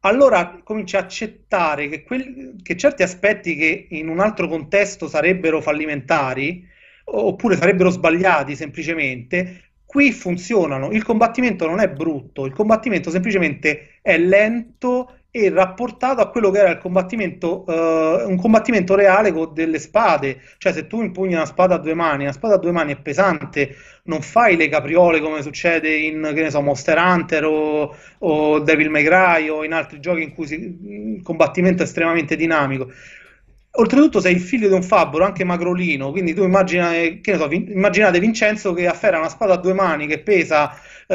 allora cominci a accettare che, quel, che certi aspetti che in un altro contesto sarebbero fallimentari oppure sarebbero sbagliati semplicemente, qui funzionano. Il combattimento non è brutto, il combattimento semplicemente è lento e rapportato a quello che era il combattimento, uh, un combattimento reale con delle spade. Cioè, se tu impugni una spada a due mani, una spada a due mani è pesante, non fai le capriole come succede in, che ne so, Monster Hunter o, o Devil May Cry o in altri giochi in cui si, il combattimento è estremamente dinamico. Oltretutto sei il figlio di un fabbro, anche magrolino, quindi tu immagina, so, immaginate Vincenzo che afferra una spada a due mani che pesa uh,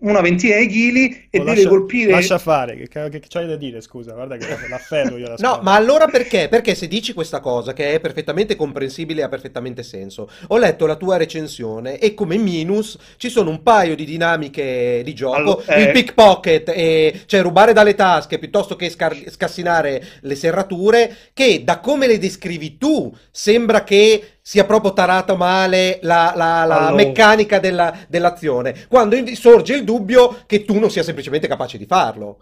una ventina di chili e oh, deve lascia, colpire. Lascia fare, che, che, che c'hai da dire? Scusa, guarda che l'afferro io la No, ma allora perché? Perché se dici questa cosa che è perfettamente comprensibile e ha perfettamente senso, ho letto la tua recensione e come minus ci sono un paio di dinamiche di gioco, allora, il eh... pickpocket e cioè rubare dalle tasche piuttosto che scar- scassinare le serrature, che da come le descrivi tu sembra che sia proprio tarata male la, la, la allora. meccanica della, dell'azione, quando sorge il dubbio che tu non sia semplicemente capace di farlo.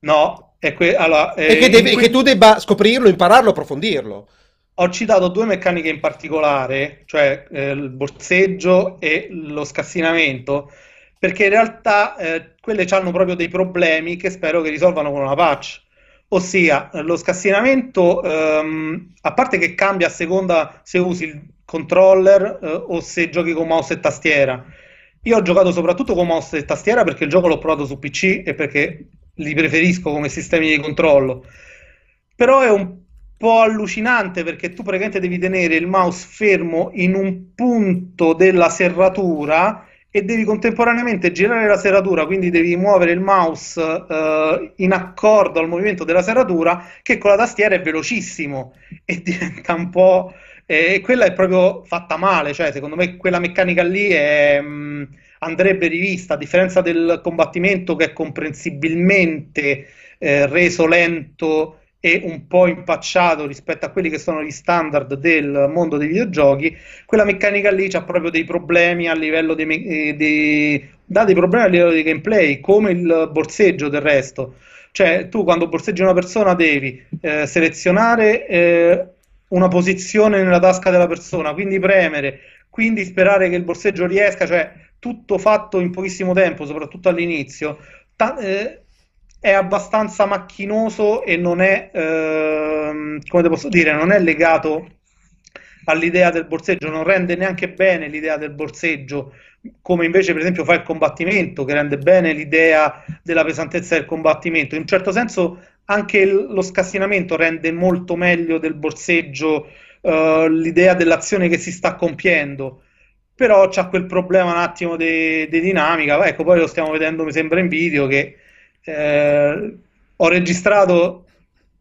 No, è que- allora, eh, e che, devi, que- che tu debba scoprirlo, impararlo, approfondirlo. Ho citato due meccaniche in particolare, cioè eh, il borseggio e lo scassinamento, perché in realtà eh, quelle hanno proprio dei problemi che spero che risolvano con una patch. Ossia, lo scassinamento, ehm, a parte che cambia a seconda se usi il controller eh, o se giochi con mouse e tastiera. Io ho giocato soprattutto con mouse e tastiera perché il gioco l'ho provato su PC e perché li preferisco come sistemi di controllo. Però è un po' allucinante perché tu praticamente devi tenere il mouse fermo in un punto della serratura e devi contemporaneamente girare la serratura, quindi devi muovere il mouse uh, in accordo al movimento della serratura, che con la tastiera è velocissimo e diventa un po'. E eh, quella è proprio fatta male, cioè secondo me quella meccanica lì è, mh, mm, andrebbe rivista, a differenza del combattimento che è comprensibilmente eh, reso lento e un po' impacciato rispetto a quelli che sono gli standard del mondo dei videogiochi, quella meccanica lì ha proprio dei problemi a livello di, eh, di, dà dei problemi a livello di gameplay, come il borseggio del resto. Cioè, tu quando borseggi una persona devi eh, selezionare eh, una posizione nella tasca della persona, quindi premere, quindi sperare che il borseggio riesca, cioè tutto fatto in pochissimo tempo, soprattutto all'inizio. Ta- eh, è abbastanza macchinoso e non è, ehm, come posso dire, non è legato all'idea del borseggio, non rende neanche bene l'idea del borseggio, come invece per esempio fa il combattimento, che rende bene l'idea della pesantezza del combattimento. In un certo senso anche lo scassinamento rende molto meglio del borseggio eh, l'idea dell'azione che si sta compiendo. Però c'è quel problema un attimo di dinamica, ecco, poi lo stiamo vedendo, mi sembra, in video che eh, ho registrato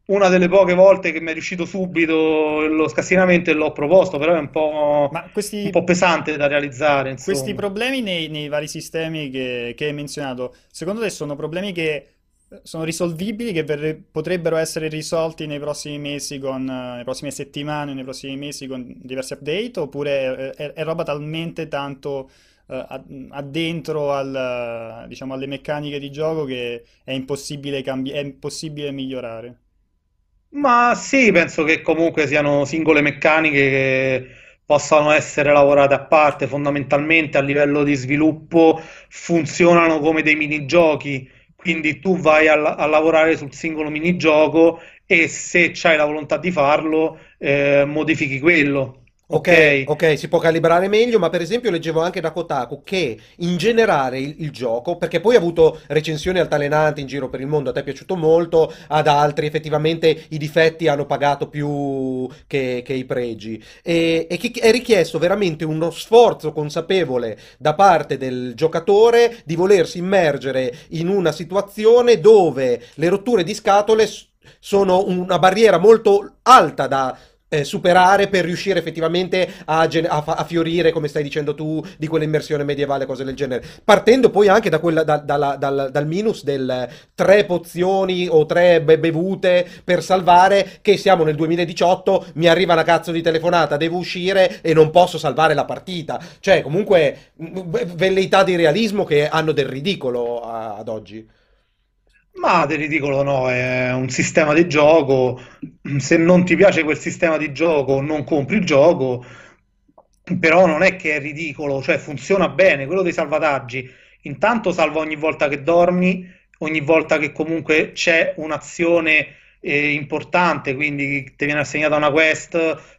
una delle poche volte che mi è riuscito subito lo scassinamento e l'ho proposto, però è un po', questi, un po pesante da realizzare. Insomma. Questi problemi nei, nei vari sistemi che, che, hai menzionato, secondo te sono problemi che sono risolvibili, che verre, potrebbero essere risolti nei prossimi mesi, con, uh, nelle prossime settimane, nei prossimi mesi con diversi update, oppure è, è, è roba talmente tanto addentro al, diciamo, alle meccaniche di gioco che è impossibile, cambi- è impossibile migliorare. Ma sì, penso che comunque siano singole meccaniche che possano essere lavorate a parte, fondamentalmente a livello di sviluppo funzionano come dei minigiochi, quindi tu vai a, a lavorare sul singolo minigioco e se c'hai la volontà di farlo, eh, modifichi quello. Ok, ok, si può calibrare meglio, ma per esempio leggevo anche da Kotaku che in generale il, il gioco, perché poi ha avuto recensioni altalenanti in giro per il mondo, a te è piaciuto molto, ad altri effettivamente i difetti hanno pagato più che, che i pregi, e, e che è richiesto veramente uno sforzo consapevole da parte del giocatore di volersi immergere in una situazione dove le rotture di scatole sono una barriera molto alta da eh, superare per riuscire effettivamente a, gen- a fa- a fiorire, come stai dicendo tu, di quell'immersione medievale, cose del genere. Partendo poi anche da quella, da- dalla- dal, dal minus del tre pozioni o tre be- bevute per salvare, che siamo nel 2018, mi arriva una cazzo di telefonata, devo uscire e non posso salvare la partita. Cioè, comunque, velleità di realismo che hanno del ridicolo a- ad oggi. Ma di ridicolo no, è un sistema di gioco. Se non ti piace quel sistema di gioco, non compri il gioco. Però non è che è ridicolo, cioè funziona bene. Quello dei salvataggi, intanto salva ogni volta che dormi, ogni volta che comunque c'è un'azione eh, importante, quindi ti viene assegnata una quest,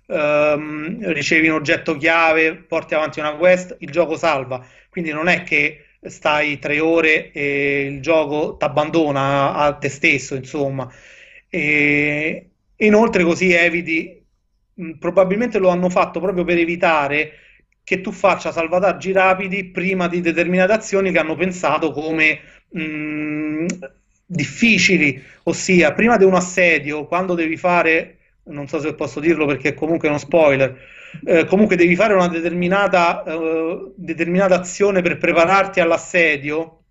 ehm, ricevi un oggetto chiave, porti avanti una quest, il gioco salva. Quindi non è che stai tre ore e il gioco ti abbandona a te stesso, insomma. E inoltre così eviti, probabilmente lo hanno fatto proprio per evitare che tu faccia salvataggi rapidi prima di determinate azioni che hanno pensato come mh, difficili, ossia prima di un assedio, quando devi fare, non so se posso dirlo perché è comunque uno spoiler, eh, comunque devi fare una determinata, eh, determinata azione per prepararti all'assedio,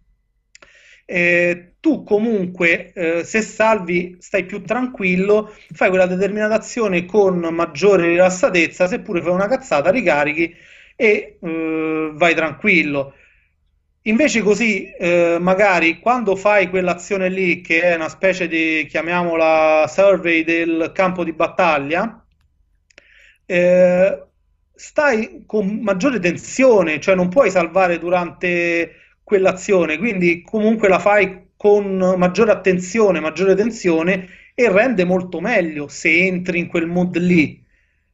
eh, tu comunque, eh, se salvi, stai più tranquillo, fai quella determinata azione con maggiore rilassatezza, seppure fai una cazzata, ricarichi e eh, vai tranquillo. Invece così, eh, magari quando fai quell'azione lì, che è una specie di, chiamiamola, survey del campo di battaglia, eh, stai con maggiore tensione, cioè non puoi salvare durante quell'azione, quindi comunque la fai con maggiore attenzione, maggiore tensione e rende molto meglio se entri in quel mood lì.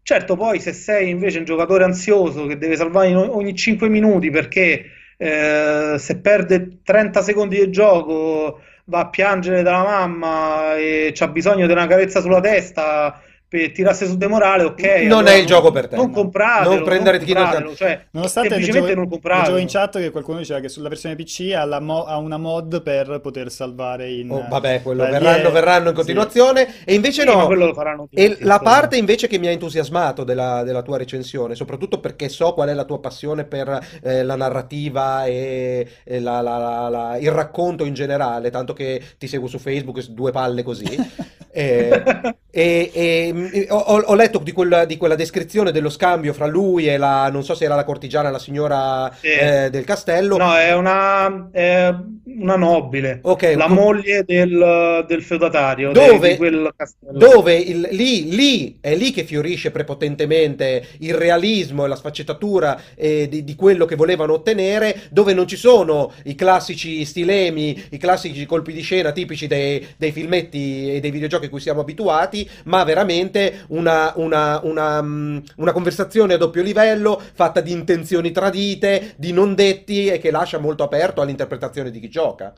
Certo, poi se sei invece un giocatore ansioso che deve salvare ogni 5 minuti perché eh, se perde 30 secondi di gioco va a piangere dalla mamma e c'ha bisogno di una carezza sulla testa per tirarsi su demorale, ok. Non allora è il gioco per te. Non no. compratelo, Non prendere non tiro compratelo, cioè, Nonostante semplicemente leggevo, non leggevo compratelo. in chat che qualcuno diceva che sulla versione PC ha, la mo- ha una mod per poter salvare in... Oh, vabbè, quello lì verranno, è- verranno in sì. continuazione. E invece Sì, no. quello lo faranno E la parte invece che mi ha entusiasmato della, della tua recensione, soprattutto perché so qual è la tua passione per eh, la narrativa e, e la- la- la- la- il racconto in generale, tanto che ti seguo su Facebook, due palle così. Eh, e, e, ho, ho- ho letto di quella, di quella descrizione dello scambio fra lui e la, non so se era la cortigiana, la signora Sì. eh, del castello. No, è una, è una nobile, Ok, la moglie del, del feudatario de- Dove, castello. dove il- lì, lì è lì che fiorisce prepotentemente il realismo e la sfaccettatura eh, di, di quello che volevano ottenere, dove non ci sono i classici stilemi, i classici colpi di scena tipici dei, dei filmetti e dei videogiochi a cui siamo abituati, ma veramente una, una- una, mm, una conversazione a doppio livello fatta di intenzioni tradite, di non detti e che lascia molto aperto all'interpretazione di chi gioca.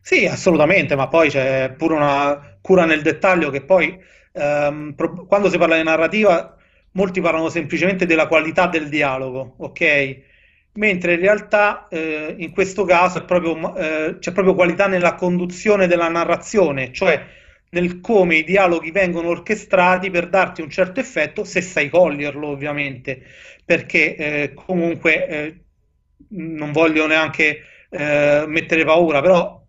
Sì, assolutamente, ma poi c'è pure una cura nel dettaglio che poi ehm, pro- quando si parla di narrativa molti parlano semplicemente della qualità del dialogo, ok? Mentre in realtà eh, in questo caso proprio, eh, c'è proprio qualità nella conduzione della narrazione, cioè nel come i dialoghi vengono orchestrati per darti un certo effetto, se sai coglierlo ovviamente, perché eh, comunque eh, non voglio neanche eh, mettere paura, però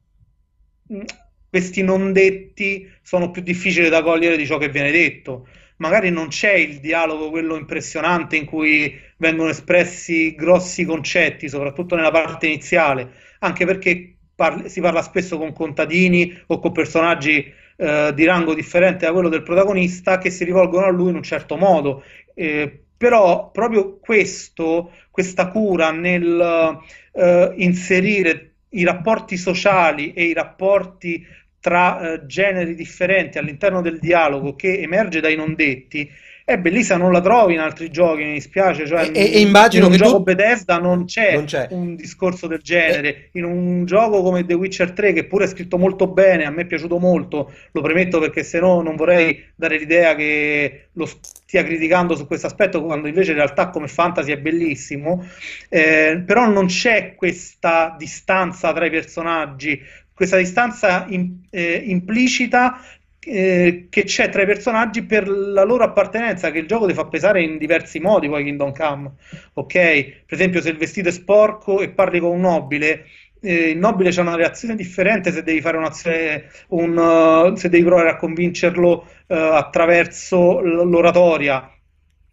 mh, questi non detti sono più difficili da cogliere di ciò che viene detto. Magari non c'è il dialogo, quello impressionante in cui vengono espressi grossi concetti, soprattutto nella parte iniziale, anche perché parli- si parla spesso con contadini o con personaggi eh, di rango differente da quello del protagonista che si rivolgono a lui in un certo modo. Eh, però proprio questo, questa cura nel eh, inserire i rapporti sociali e i rapporti tra eh, generi differenti all'interno del dialogo che emerge dai non detti è bellissima, non la trovi in altri giochi, mi dispiace. Cioè, e, e immagino in un che gioco tu... Bethesda non c'è, non c'è, un discorso del genere. In un gioco come The Witcher 3, che pure è scritto molto bene, a me è piaciuto molto, lo premetto perché se no non vorrei dare l'idea che lo stia criticando su questo aspetto, quando invece in realtà come fantasy è bellissimo. Eh, però non c'è questa distanza tra i personaggi, questa distanza in, eh, implicita eh, che c'è tra i personaggi per la loro appartenenza, che il gioco ti fa pesare in diversi modi poi Kingdom Come, ok? Per esempio se il vestito è sporco e parli con un nobile, eh, il nobile c'è una reazione differente se devi fare un'azione, un, uh, se devi provare a convincerlo uh, attraverso l'oratoria.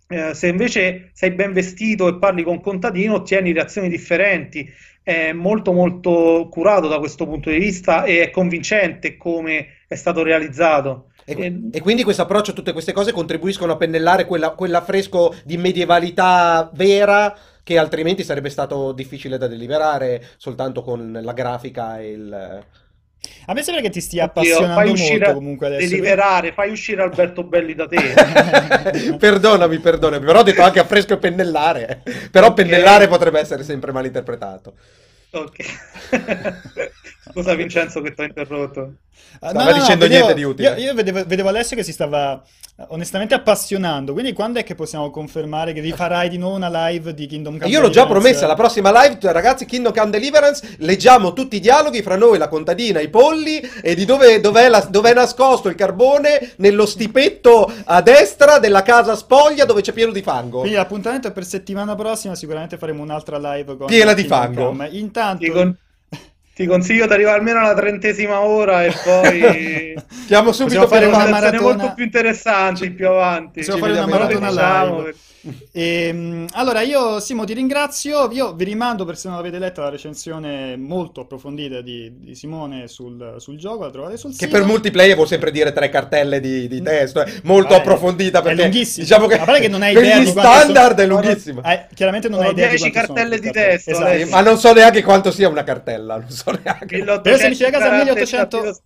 Uh, se invece sei ben vestito e parli con un contadino, ottieni reazioni differenti è molto molto curato da questo punto di vista e è convincente come è stato realizzato. E, e, e quindi questo approccio tutte queste cose contribuiscono a pennellare quella, quell'affresco di medievalità vera che altrimenti sarebbe stato difficile da deliberare soltanto con la grafica e il... A me sembra che ti stia appassionando Oddio, fai molto comunque adesso. Deliberare, fai uscire Alberto Belli da te. perdonami, perdonami, però ho detto anche affresco e pennellare. Però okay. pennellare potrebbe essere sempre mal interpretato. Ok. Scusa Vincenzo che ti ho interrotto. Stava no, no, dicendo vedevo, niente di utile. Io, io vedevo, vedevo, Alessio che si stava onestamente appassionando, quindi quando è che possiamo confermare che rifarai di nuovo una live di Kingdom Come Io l'ho già promessa, la prossima live, ragazzi, Kingdom Come Deliverance, leggiamo tutti i dialoghi fra noi, la contadina, i polli e di dove dov'è, la, dov'è nascosto il carbone nello stipetto a destra della casa spoglia dove c'è pieno di fango. Quindi l'appuntamento è per settimana prossima, sicuramente faremo un'altra live con piena di fango. Come. Intanto... Ti consiglio di arrivare almeno alla trentesima ora e poi Chiamo subito fare una maratona molto più interessanti più avanti. Possiamo fare una maratona diciamo, live. E, ehm, allora io Simo ti ringrazio, io vi rimando per se non l'avete letta la recensione molto approfondita di, di Simone sul, sul, gioco, la trovate sul che sito. Che per multiplayer vuol sempre dire tre cartelle di, di testo, eh. molto Vabbè, approfondita perché è lunghissimo. Diciamo che, Ma che non hai idea di standard sono... è lunghissimo. Eh, chiaramente non hai idea 10 di cartelle di testo, esatto. ma non so neanche quanto sia una cartella, non so neanche. Però se mi dice a casa 1800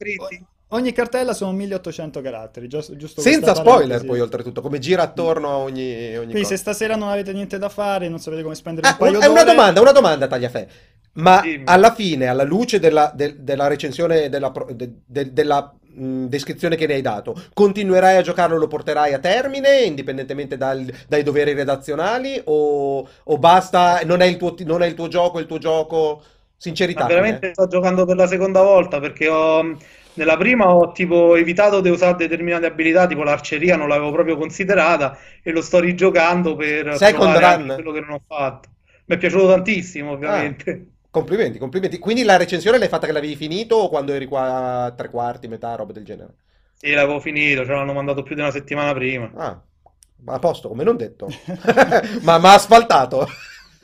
Ogni cartella sono 1800 caratteri, giusto, giusto Senza spoiler poi oltretutto, come gira attorno a ogni, ogni Quindi cosa. se stasera non avete niente da fare, non sapete come spendere ah, un paio È una domanda, una domanda Tagliafè. Ma sì, alla fine, alla luce della, de, della recensione, della, de, de, della mh, descrizione che ne hai dato, continuerai a giocarlo, lo porterai a termine, indipendentemente dal, dai doveri redazionali, o, o basta, non è, tuo, non è, il tuo, gioco, è il tuo gioco? Sincerità. Ma veramente eh. sto giocando per la seconda volta perché ho nella prima ho tipo evitato di usare determinate abilità, tipo l'arceria non l'avevo proprio considerata e lo sto rigiocando per Second run. quello che non ho fatto. Mi è piaciuto tantissimo, ovviamente. Ah. Complimenti, complimenti. Quindi la recensione l'hai fatta che l'avevi finito o quando eri qua a tre quarti, metà, roba del genere? Sì, l'avevo finito, ce l'hanno mandato più di una settimana prima. Ah, a posto, come non detto. ma ha asfaltato.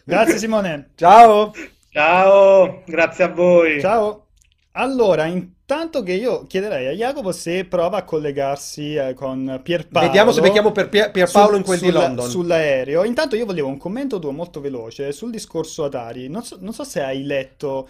Grazie Simone. Ciao. Ciao, grazie a voi. Ciao. Allora, intanto che io chiederei a Jacopo se prova a collegarsi eh, con Pierpaolo. Vediamo se becchiamo per Pier, Pierpaolo in quel sul, di London. Sull'aereo. Intanto io volevo un commento tuo molto veloce sul discorso Atari. Non so, non so se hai letto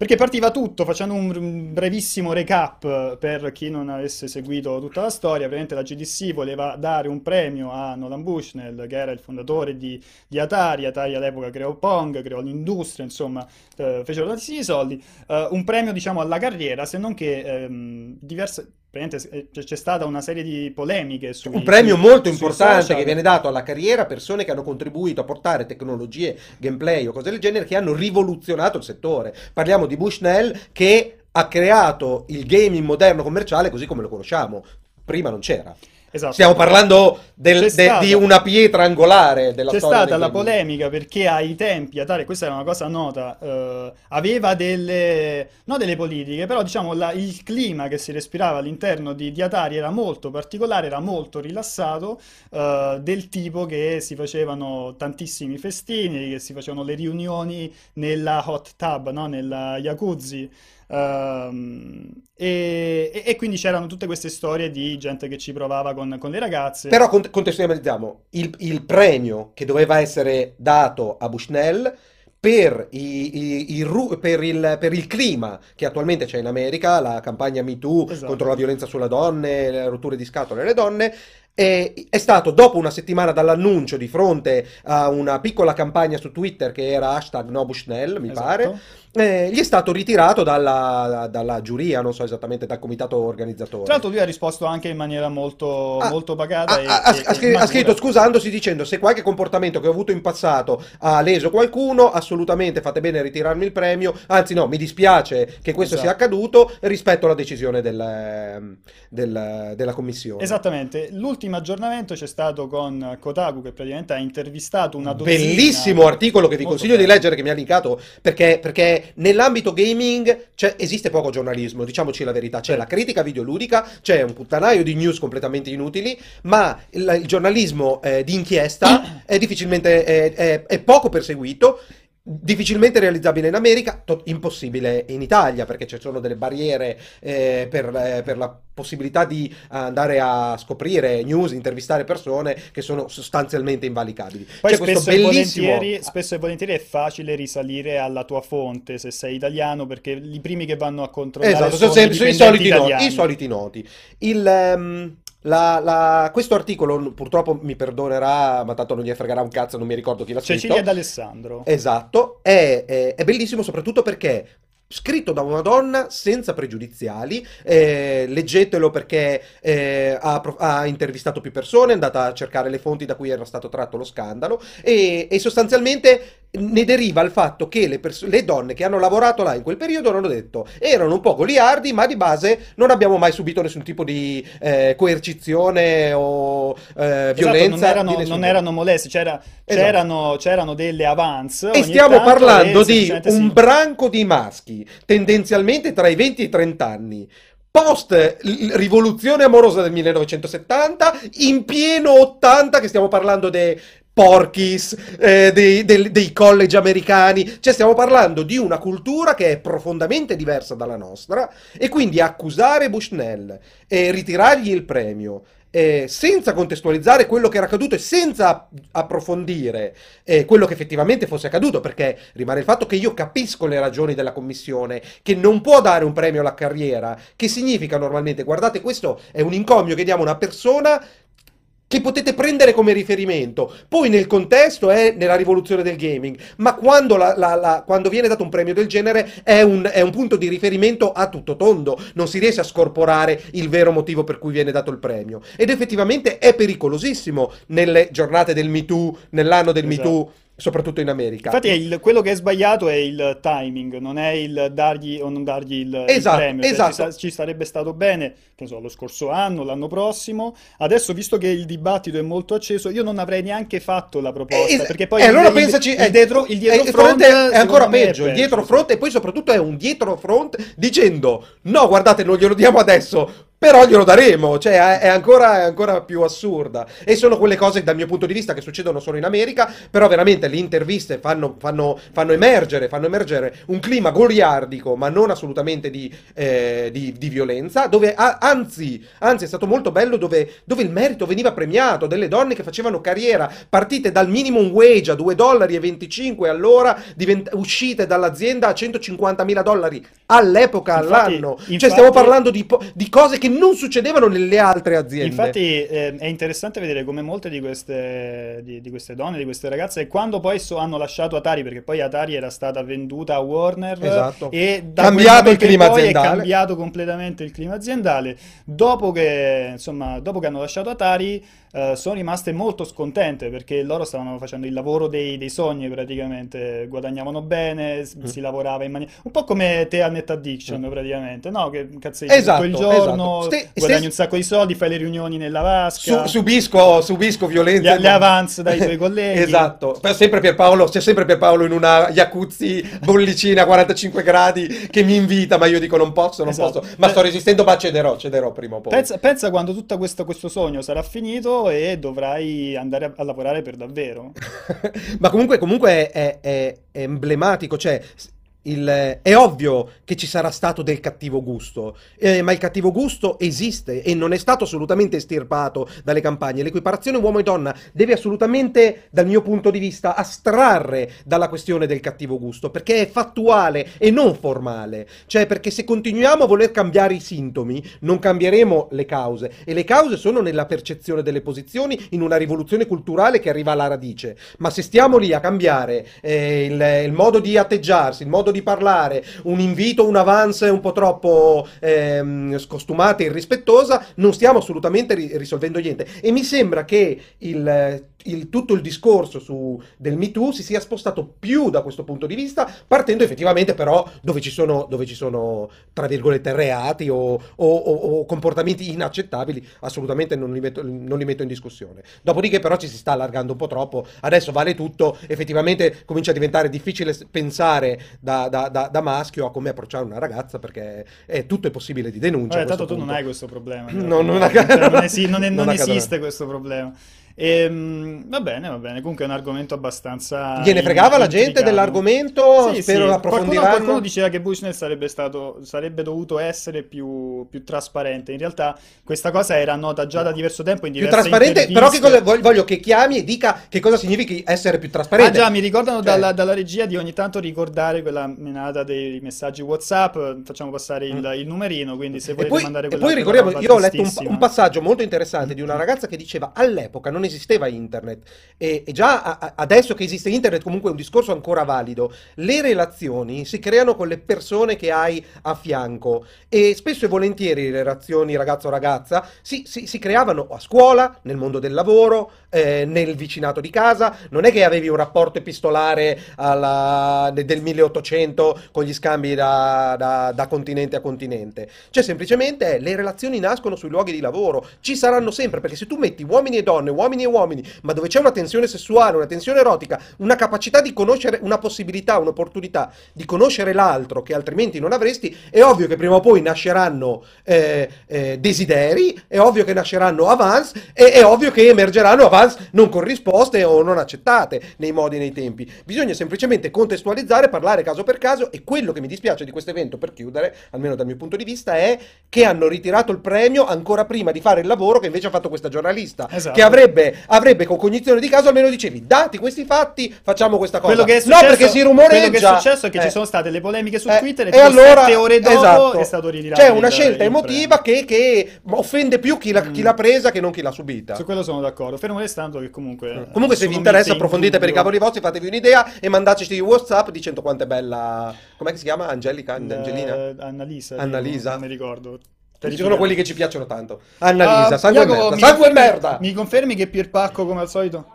perché partiva tutto, facendo un brevissimo recap per chi non avesse seguito tutta la storia, praticamente la GDC voleva dare un premio a Nolan Bushnell, che era il fondatore di, di Atari, Atari all'epoca creò Pong, creò l'industria, insomma, eh, fecero tantissimi soldi, eh, un premio diciamo alla carriera, se non che ehm, diverse eh, c'è stata una serie di polemiche su un premio molto importante che viene dato alla carriera persone che hanno contribuito a portare tecnologie, gameplay o cose del genere che hanno rivoluzionato il settore. Parliamo di Bushnell che ha creato il gaming moderno commerciale così come lo conosciamo. Prima non c'era. Esatto. Stiamo parlando del, de, stata, di una pietra angolare della c'è storia. C'è stata la polemica perché ai tempi Atari, questa era una cosa nota, eh, aveva delle, non delle politiche, però diciamo la, il clima che si respirava all'interno di, di, Atari era molto particolare, era molto rilassato, eh, del tipo che si facevano tantissimi festini, che si facevano le riunioni nella hot tub, no? nella jacuzzi. Um, e, e, quindi c'erano tutte queste storie di gente che ci provava con, con le ragazze. Però cont- contestualizziamo il, il, premio che doveva essere dato a Bushnell per, i- i- i per il, per il clima che attualmente c'è in America, la campagna MeToo Esatto. contro la violenza sulle donne, le rotture di scatole alle donne. È, è stato dopo una settimana dall'annuncio di fronte a una piccola campagna su Twitter che era hashtag no Bushnell, mi Esatto. pare, eh, gli è stato ritirato dalla, dalla giuria, non so esattamente, dal comitato organizzatore. Tra l'altro lui ha risposto anche in maniera molto, Ah, molto pagata ha, e, ha- ha- e- e scritto scusandosi dicendo se qualche comportamento che ho avuto in passato ha leso qualcuno, assolutamente fate bene a ritirarmi il premio, anzi no, mi dispiace che questo sia Esatto. accaduto rispetto alla decisione del- ehm, del- della commissione. Esattamente, l'ultimo aggiornamento c'è stato con Kotaku che praticamente ha intervistato una dozzina Bellissimo articolo che vi consiglio di bello. leggere che mi ha linkato perché, perché nell'ambito gaming c'è- esiste poco giornalismo, diciamoci la verità, c'è la critica videoludica, c'è un puttanaio di news completamente inutili, ma il, il giornalismo eh, di inchiesta è difficilmente è, è- è poco perseguito. Difficilmente realizzabile in America, to- impossibile in Italia perché ci sono delle barriere eh, per, eh, per la possibilità di andare a scoprire news, intervistare persone che sono sostanzialmente invalicabili. Poi C'è spesso e, bellissimo. volentieri, spesso e volentieri è facile risalire alla tua fonte se sei italiano perché i primi che vanno a controllare Esatto, sono sono i soliti noti. italiani. I soliti noti. Il, ehm, la- la- questo articolo, purtroppo mi perdonerà, ma tanto non gli fregherà un cazzo, non mi ricordo chi l'ha scritto. Cecilia D'Alessandro. Esatto, è, è- è bellissimo soprattutto perché scritto da una donna senza pregiudiziali, eh, leggetelo perché eh, ha, ha intervistato più persone, è andata a cercare le fonti da cui era stato tratto lo scandalo e, e sostanzialmente ne deriva il fatto che le, perso- le donne che hanno lavorato là in quel periodo hanno detto erano un po' goliardi, ma di base non abbiamo mai subito nessun tipo di eh, coercizione o eh, Esatto, violenza. non erano, nessun non tipo. erano molesti, c'era- Esatto. c'erano, c'erano delle avance E stiamo parlando di un sì. branco di maschi, tendenzialmente tra i 20 e i 30 anni. Post rivoluzione amorosa del 1970, in pieno 80, che stiamo parlando dei Porkis, eh, dei, del- dei college americani, cioè stiamo parlando di una cultura che è profondamente diversa dalla nostra e quindi accusare Bushnell e ritirargli il premio eh, senza contestualizzare quello che era accaduto e senza approfondire eh, quello che effettivamente fosse accaduto, perché rimane il fatto che io capisco le ragioni della commissione, che non può dare un premio alla carriera, che significa normalmente, guardate, questo è un encomio che diamo a una persona che potete prendere come riferimento. Poi nel contesto è nella rivoluzione del gaming, ma quando, la- la- la- quando viene dato un premio del genere è un, è un punto di riferimento a tutto tondo, non si riesce a scorporare il vero motivo per cui viene dato il premio. Ed effettivamente è pericolosissimo nelle giornate del Me Too, nell'anno del Me Esatto. Too, soprattutto in America. Infatti il- quello che è sbagliato è il timing, non è il dargli o non dargli il, il Esatto, premio. Cioè, esatto. ci, sa- ci sarebbe stato bene, che so, lo scorso anno, l'anno prossimo. Adesso, visto che il dibattito è molto acceso, io non avrei neanche fatto la proposta, Eh, perché poi e il, allora il- pensaci, il eh, dietro, il dietro eh, front è ancora peggio, il dietro front e poi soprattutto è un dietro front dicendo no, guardate, non glielo diamo adesso. Però glielo daremo, cioè è ancora, è ancora più assurda. E sono quelle cose, dal mio punto di vista, che succedono solo in America. Però veramente le interviste fanno, fanno- fanno emergere, fanno emergere un clima goliardico, ma non assolutamente di, eh, di- di violenza. Dove, a- anzi, anzi, è stato molto bello dove, dove il merito veniva premiato. Delle donne che facevano carriera, partite dal minimum wage a 2 dollari e 25 all'ora, divent- uscite dall'azienda a 150 mila dollari all'epoca, Infatti- all'anno. Cioè, infatti- stiamo parlando di, po- di cose che non succedevano nelle altre aziende. Infatti eh, è interessante vedere come molte di queste, di, di queste donne, di queste ragazze, quando poi so- hanno lasciato Atari, perché poi Atari era stata venduta a Warner Esatto. e da Cambiato il clima aziendale. È cambiato completamente il clima aziendale. Dopo che, insomma, dopo che hanno lasciato Atari, eh, sono rimaste molto scontente perché loro stavano facendo il lavoro dei, dei sogni praticamente, guadagnavano bene, Mm. si lavorava in maniera... un po' come te a Net Addiction praticamente, no? Che cazzo Esatto, tutto il giorno, esatto. Ste- guadagni un sacco di soldi, fai le riunioni nella vasca, Su- subisco, subisco violenza. le, le avance dai tuoi colleghi. Esatto, Poi sempre Pierpaolo, c'è sempre Pierpaolo in una jacuzzi bollicina a 45 gradi che mi invita, ma io dico non posso, non Esatto. posso, ma Beh- sto resistendo, ma cederò, cederò prima o poi. Pensa, pensa quando tutto questo, questo sogno sarà finito e dovrai andare a, a lavorare per davvero. Ma comunque, comunque è, è- è emblematico, cioè il- è ovvio che ci sarà stato del cattivo gusto, eh, ma il cattivo gusto esiste e non è stato assolutamente estirpato dalle campagne. L'equiparazione uomo e donna deve assolutamente, dal mio punto di vista, astrarre dalla questione del cattivo gusto, perché è fattuale e non formale. Cioè, perché se continuiamo a voler cambiare i sintomi, non cambieremo le cause. E le cause sono nella percezione delle posizioni in una rivoluzione culturale che arriva alla radice. Ma se stiamo lì a cambiare eh, il, il modo di atteggiarsi, il modo di parlare, un invito, un avance un po' troppo ehm, scostumata e irrispettosa, non stiamo assolutamente ri- risolvendo niente. E mi sembra che il, il- tutto il discorso su, del Me Too si sia spostato più da questo punto di vista, partendo effettivamente però dove ci sono, dove ci sono tra virgolette, reati o, o- o- o comportamenti inaccettabili, assolutamente non li, metto, non li metto in discussione. Dopodiché però ci si sta allargando un po' troppo, adesso vale tutto, effettivamente comincia a diventare difficile pensare da, da- da- da maschio a come approcciare una ragazza perché è, tutto è possibile di denuncia. Vabbè, tanto tu non punto. hai questo problema. No, non non, non è- non non esiste questo problema. Ehm, va bene, va bene. Comunque è un argomento abbastanza. Gliene fregava la gente dell'argomento? Sì, Spero sì. Qualcuno, qualcuno diceva che Bushnell sarebbe stato, sarebbe dovuto essere più, più trasparente. In realtà, questa cosa era nota già da diverso tempo in Più trasparente, però che cosa, voglio, che chiami e dica che cosa significa essere più Ah trasparente. già, mi ricordano Cioè- dalla, dalla regia di ogni tanto ricordare quella menata dei messaggi WhatsApp, facciamo passare il, il numerino, quindi se Mm. E volete poi, mandare e quella poi quella ricordiamo, io ho letto un, un passaggio molto interessante di una ragazza che diceva all'epoca non esisteva internet e, e già a- adesso che esiste internet comunque è un discorso ancora valido. Le relazioni si creano con le persone che hai a fianco e spesso e volentieri le relazioni ragazzo-ragazza si, si- si creavano a scuola, nel mondo del lavoro, eh, nel vicinato di casa. Non è che avevi un rapporto epistolare alla- de- del 1800 con gli scambi da, da- da continente a continente. Cioè, semplicemente le relazioni nascono sui luoghi di lavoro, ci saranno sempre, perché se tu metti uomini e donne, uomini e uomini, ma dove c'è una tensione sessuale, una tensione erotica, una capacità di conoscere, una possibilità, un'opportunità di conoscere l'altro che altrimenti non avresti, è ovvio che prima o poi nasceranno eh, eh, desideri, è ovvio che nasceranno avance e è ovvio che emergeranno avance non corrisposte o non accettate nei modi e nei tempi. Bisogna semplicemente contestualizzare, parlare caso per caso e quello che mi dispiace di questo evento, per chiudere, almeno dal mio punto di vista, è che hanno ritirato il premio ancora prima di fare il lavoro che invece ha fatto questa giornalista, Esatto. che avrebbe, avrebbe con cognizione di caso almeno dicevi, dati questi fatti, facciamo questa cosa. Quello che è no, successo, perché si quello che è rumoreggia. successo è che eh, ci sono state le polemiche su eh, Twitter e, e allora, sette ore dopo esatto, è stato ritirato C'è il- una scelta il emotiva che, che offende più chi l'ha, chi l'ha presa che non chi l'ha subita. Su quello sono d'accordo. Fermo restando che comunque. eh, Comunque, se vi interessa, messe in approfondite per i cavoli vostri, fatevi un'idea e mandateci WhatsApp dicendo quanto è bella. Com'è che si chiama? Angelica? Angelina? Eh, Annalisa. Annalisa. Non mi ricordo. Ci sono quelli che ci piacciono tanto. Annalisa, Ah, sangue Jacopo, merda. mi Sangue confermi- merda! Mi confermi che Pierpacco, come al solito?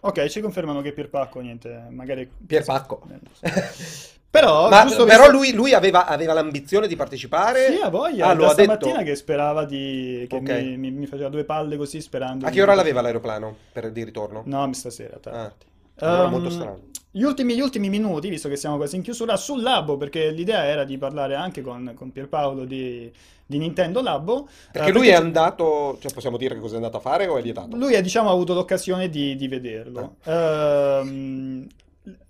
Ok, ci confermano che Pierpacco, niente, magari... Pierpacco. Però, Ma, giusto però che- lui, lui aveva, aveva l'ambizione di partecipare. Sì, ha voglia. Ah, lo ha detto. stamattina che sperava di... che Ok. mi, mi- mi faceva due palle così sperando A che ora l'aveva l'aeroplano per di ritorno? No, stasera, tardi. Ah, Ehm, molto strano. Gli ultimi, gli ultimi minuti, visto che siamo quasi in chiusura, sul Labo, perché l'idea era di parlare anche con, con Pierpaolo di, di Nintendo Labo. Perché eh, lui è andato, cioè possiamo dire che cosa è andato a fare o è vietato? Lui ha, diciamo, avuto l'occasione di, di vederlo. Ehm,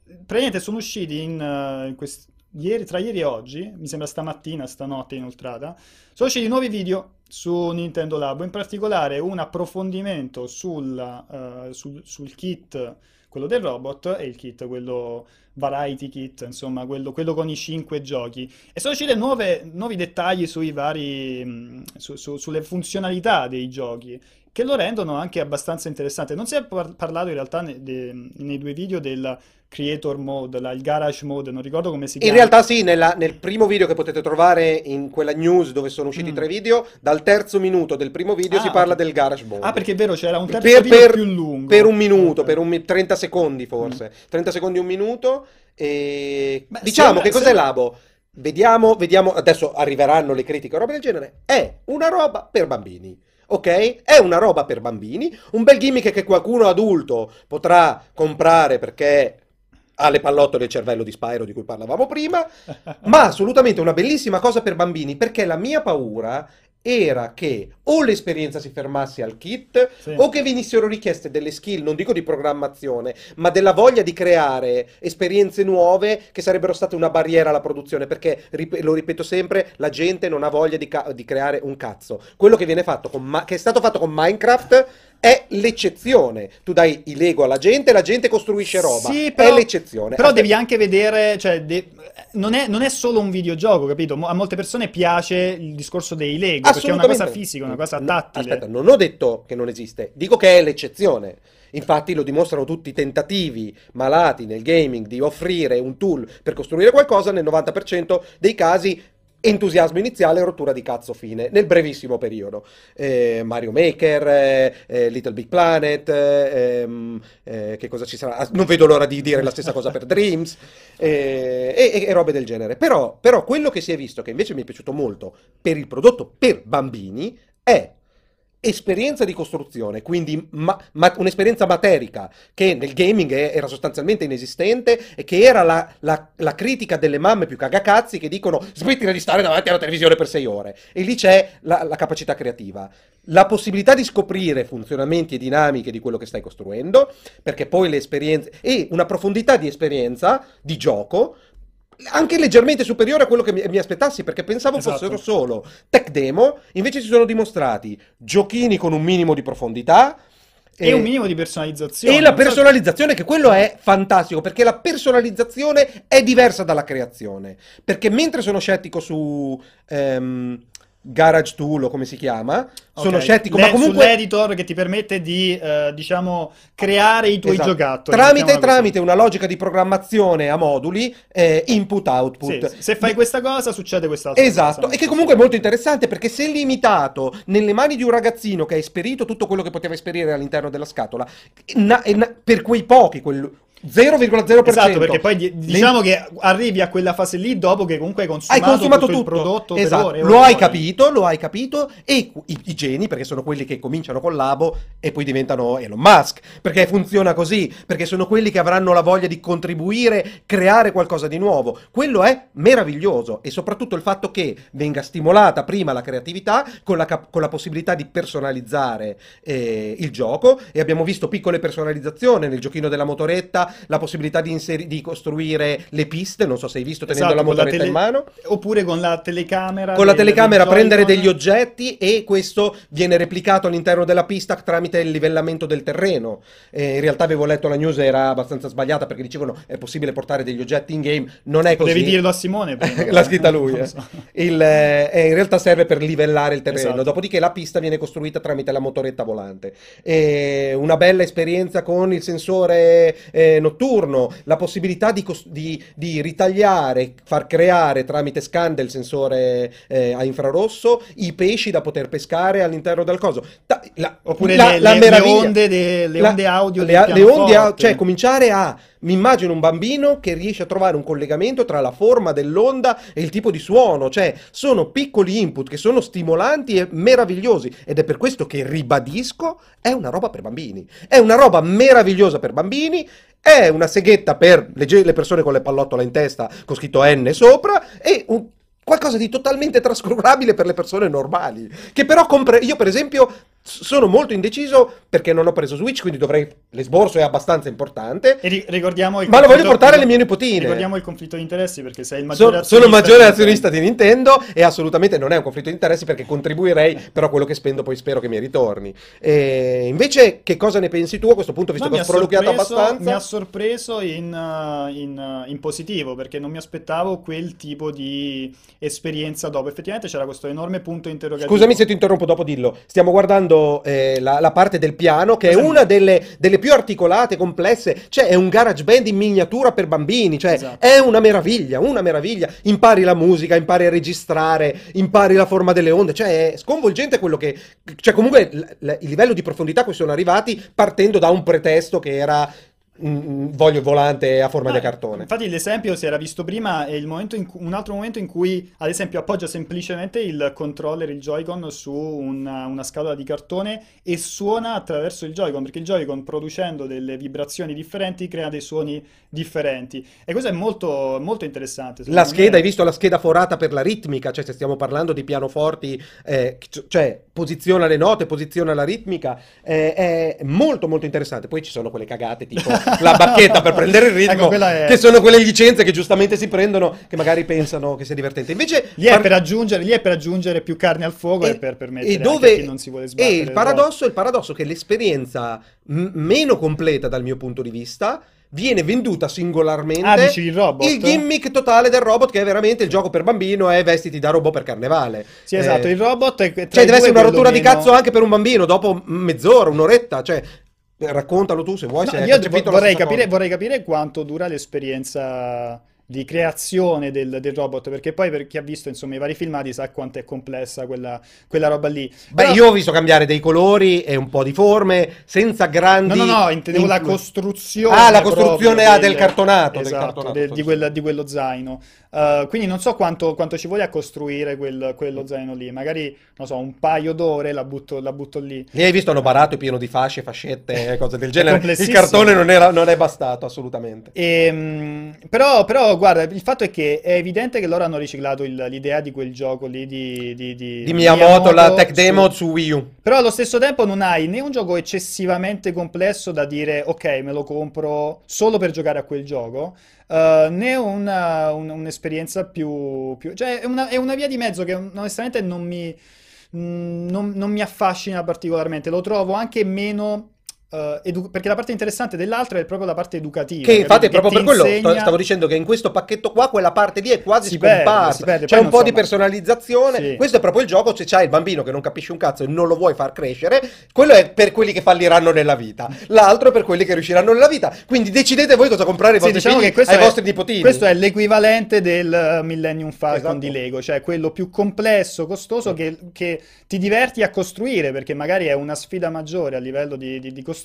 praticamente sono usciti in, eh, in quest- ieri, tra ieri e oggi, mi sembra stamattina, stanotte inoltrata, sono usciti nuovi video su Nintendo Labo, in particolare un approfondimento sulla, eh, sul, sul kit, quello del robot, e il kit, quello Variety Kit, insomma, quello, quello con i cinque giochi. E sono usciti nuovi dettagli sui vari, mh, su- su- sulle funzionalità dei giochi che lo rendono anche abbastanza interessante. Non si è par- parlato in realtà ne- de- nei due video del creator mode, la- il garage mode, non ricordo come si In chiama. realtà sì, nella- nel primo video che potete trovare in quella news dove sono usciti Mm. tre video, dal terzo minuto del primo video Ah, si parla del garage mode. Ah, perché è vero, c'era un terzo per, video per- più lungo. per un minuto, Ok. per un mi- 30 secondi forse. 30 secondi, un minuto. E Beh, diciamo sembra- che cos'è sembra- Labo? Vediamo, vediamo, adesso arriveranno le critiche o roba del genere. È una roba per bambini. Ok? È una roba per bambini, un bel gimmick che qualcuno adulto potrà comprare perché ha le pallottole e il cervello di Spyro di cui parlavamo prima, ma assolutamente una bellissima cosa per bambini perché la mia paura era che o l'esperienza si fermasse al kit Sì. o che venissero richieste delle skill, non dico di programmazione, ma della voglia di creare esperienze nuove che sarebbero state una barriera alla produzione, perché, rip- lo ripeto sempre, la gente non ha voglia di, ca- di creare un cazzo. Quello che viene fatto con Ma- che è stato fatto con Minecraft è l'eccezione. Tu dai i Lego alla gente, la gente costruisce roba. Sì, è però- l'eccezione. Però Aspetta. devi anche vedere, cioè, de- non, è, non è solo un videogioco, capito? A molte persone piace il discorso dei Lego, perché è una cosa fisica, una cosa tattile. Aspetta, non ho detto che non esiste, dico che è l'eccezione. Infatti lo dimostrano tutti i tentativi malati nel gaming di offrire un tool per costruire qualcosa, nel 90% dei casi entusiasmo iniziale rottura di cazzo fine, nel brevissimo periodo. Eh, Mario Maker, eh, eh, Little Big Planet, eh, ehm, eh, che cosa ci sarà? Ah, Non vedo l'ora di dire la stessa cosa per Dreams eh, e, e robe del genere. Però, però quello che si è visto, che invece mi è piaciuto molto per il prodotto per bambini, è esperienza di costruzione, quindi ma- ma- un'esperienza materica che nel gaming era sostanzialmente inesistente e che era la, la- la critica delle mamme più cagacazzi che dicono smettila di stare davanti alla televisione per sei ore. E lì c'è la, la capacità creativa. La possibilità di scoprire funzionamenti e dinamiche di quello che stai costruendo, perché poi le esperienze e una profondità di esperienza di gioco anche leggermente superiore a quello che mi, mi aspettassi, perché pensavo Esatto. fossero solo tech demo, invece si sono dimostrati giochini con un minimo di profondità. E eh, un minimo di personalizzazione. e la non so- personalizzazione, che quello è fantastico, perché la personalizzazione è diversa dalla creazione. Perché mentre sono scettico su ehm, Garage Tool o come si chiama, sono scettico, Le- ma comunque... Sull'editor che ti permette di, eh, diciamo, creare i tuoi Esatto. giocattoli. Tramite, tramite una logica di programmazione a moduli, eh, input-output. Sì, se fai questa cosa succede quest'altra Esatto, cosa. e che comunque è molto interessante perché se limitato nelle mani di un ragazzino che ha esperito tutto quello che poteva esperire all'interno della scatola, na- na- per quei pochi, quel 0,0%, Esatto, perché poi di- diciamo che arrivi a quella fase lì dopo che comunque hai hai consumato, consumato tutto, tutto, il prodotto Esatto. ore lo ore e hai ore. capito, lo hai capito. E i, i geni, perché sono quelli che cominciano col labo e poi diventano Elon Musk, perché funziona così, perché sono quelli che avranno la voglia di contribuire, creare qualcosa di nuovo. Quello è meraviglioso. E soprattutto il fatto che venga stimolata prima la creatività con la, cap- con la possibilità di personalizzare eh, il gioco. E abbiamo visto piccole personalizzazizioni nel giochino della motoretta, la possibilità di, inseri- di costruire le piste, non so se hai visto tenendo Esatto, la motoretta in tele- mano Oppure con la telecamera. con la telecamera prendere degli oggetti e questo viene replicato all'interno della pista tramite il livellamento del terreno. Eh, in realtà avevo letto la news era abbastanza sbagliata perché dicevano è possibile portare degli oggetti in game, non è così. Potevi dirlo a Simone prima. L'ha scritta lui. Eh. so. Il, eh, eh, in realtà serve per livellare il terreno, Esatto. dopodiché la pista viene costruita tramite la motoretta volante. E una bella esperienza con il sensore eh, notturno, la possibilità di, di- di ritagliare, far creare tramite scan del sensore eh, a infrarosso i pesci da poter pescare all'interno del coso. Ta- la- Oppure la- le, la le- le onde, de- le la- onde audio le, onde cioè cominciare a mi immagino un bambino che riesce a trovare un collegamento tra la forma dell'onda e il tipo di suono, cioè sono piccoli input che sono stimolanti e meravigliosi ed è per questo che ribadisco, è una roba per bambini. È una roba meravigliosa per bambini, è una seghetta per le, le persone con le pallottole in testa con scritto N sopra e un- qualcosa di totalmente trascurabile per le persone normali, che però compre- io per esempio sono molto indeciso perché non ho preso Switch, quindi dovrei l'esborso è abbastanza importante. E ri- ricordiamo il Ma lo voglio portare alle mie nipotine. Ricordiamo il conflitto di interessi perché sei il maggiore So- sono il maggiore azionista di Nintendo e assolutamente non è un conflitto di interessi perché contribuirei, però quello che spendo poi spero che mi ritorni. E invece, che cosa ne pensi tu a questo punto, visto No, che ho sorpreso- abbastanza? Mi ha sorpreso in, uh, in, uh, in positivo perché non mi aspettavo quel tipo di esperienza dopo. Effettivamente c'era questo enorme punto interrogativo. Scusami se ti interrompo, dopo dillo. Stiamo guardando eh, la, la parte del piano, che è una delle, delle più articolate, complesse. Cioè, è un garage band in miniatura per bambini. Cioè, Esatto. è una meraviglia, una meraviglia. Impari la musica, impari a registrare, impari la forma delle onde. Cioè, è sconvolgente quello che. Cioè, comunque, l- l- il livello di profondità a cui sono arrivati partendo da un pretesto che era. Voglio il volante a forma Ah, di cartone. Infatti l'esempio si era visto prima è il momento in cui- un altro momento in cui ad esempio appoggia semplicemente il controller, il Joy-Con su una, una scatola di cartone e suona attraverso il Joy-Con perché il Joy-Con producendo delle vibrazioni differenti crea dei suoni differenti e questo è molto, molto interessante La scheda, me. hai visto la scheda forata per la ritmica? Cioè, se stiamo parlando di pianoforti, eh, cioè posiziona le note, posiziona la ritmica, eh, è molto molto interessante. Poi ci sono quelle cagate tipo la bacchetta per prendere il ritmo, Ecco, è- che sono quelle licenze che giustamente si prendono, che magari pensano che sia divertente. Invece, Lì è, par- per aggiungere, lì è per aggiungere più carne al fuoco e, per permettere e dove, a chi non si vuole e sbattere il le paradosso, il paradosso è che l'esperienza m- meno completa dal mio punto di vista viene venduta singolarmente. Ah, dici il robot? Il gimmick totale del robot, che è veramente il gioco per bambino, è vestiti da robot per carnevole. Sì, esatto, Eh, il robot è Cioè, deve essere una rottura di meno- cazzo anche per un bambino, dopo mezz'ora, un'oretta, cioè. Raccontalo tu se vuoi. No, se io la vorrei capire, vorrei capire quanto dura l'esperienza di creazione del, del robot, perché poi per chi ha visto insomma i vari filmati sa quanto è complessa quella, quella roba lì. Beh, Però- io ho visto cambiare dei colori e un po' di forme, senza grandi. No, no, no, intendevo la influ- costruzione. Ah, la costruzione ah, del cartonato, del Esatto, cartonato, de- di, sì. quel- di quello zaino. Uh, quindi non so quanto, quanto ci voglia a costruire quel- quello zaino lì. Magari, non so, un paio d'ore la butto, la butto lì. Lì hai visto, hanno barato pieno di fasce, fascette, cose del genere. Il cartone non, era- non è bastato assolutamente. Ehm, però, però, guarda, il fatto è che è evidente che loro hanno riciclato il- l'idea di quel gioco lì di, di, di- Di Miyamoto, la tech su- demo su Wii U. Però allo stesso tempo non hai né un gioco eccessivamente complesso da dire ok, me lo compro solo per giocare a quel gioco, eh, né una- un- un'esperienza più, più- Cioè è una, è una via di mezzo che onestamente non mi, mm, non, non mi affascina particolarmente, lo trovo anche meno... eh, edu- perché la parte interessante dell'altro è proprio la parte educativa. Che infatti è proprio per quello insegna- stavo dicendo che in questo pacchetto qua quella parte lì è quasi Si perde, scomparsa. si perde. C'è Poi un po' so, di personalizzazione. Sì. Questo è proprio il gioco. Se c'hai il bambino che non capisce un cazzo e non lo vuoi far crescere, quello è per quelli che falliranno nella vita. L'altro è per quelli che riusciranno nella vita. Quindi decidete voi cosa comprare ai Sì, vostri diciamo figli, ai è, vostri nipotini. questo è l'equivalente del eh, Millennium Falcon Esatto. di Lego, cioè quello più complesso, costoso che, che ti diverti a costruire, perché magari è una sfida maggiore a livello di, di- di costruzione,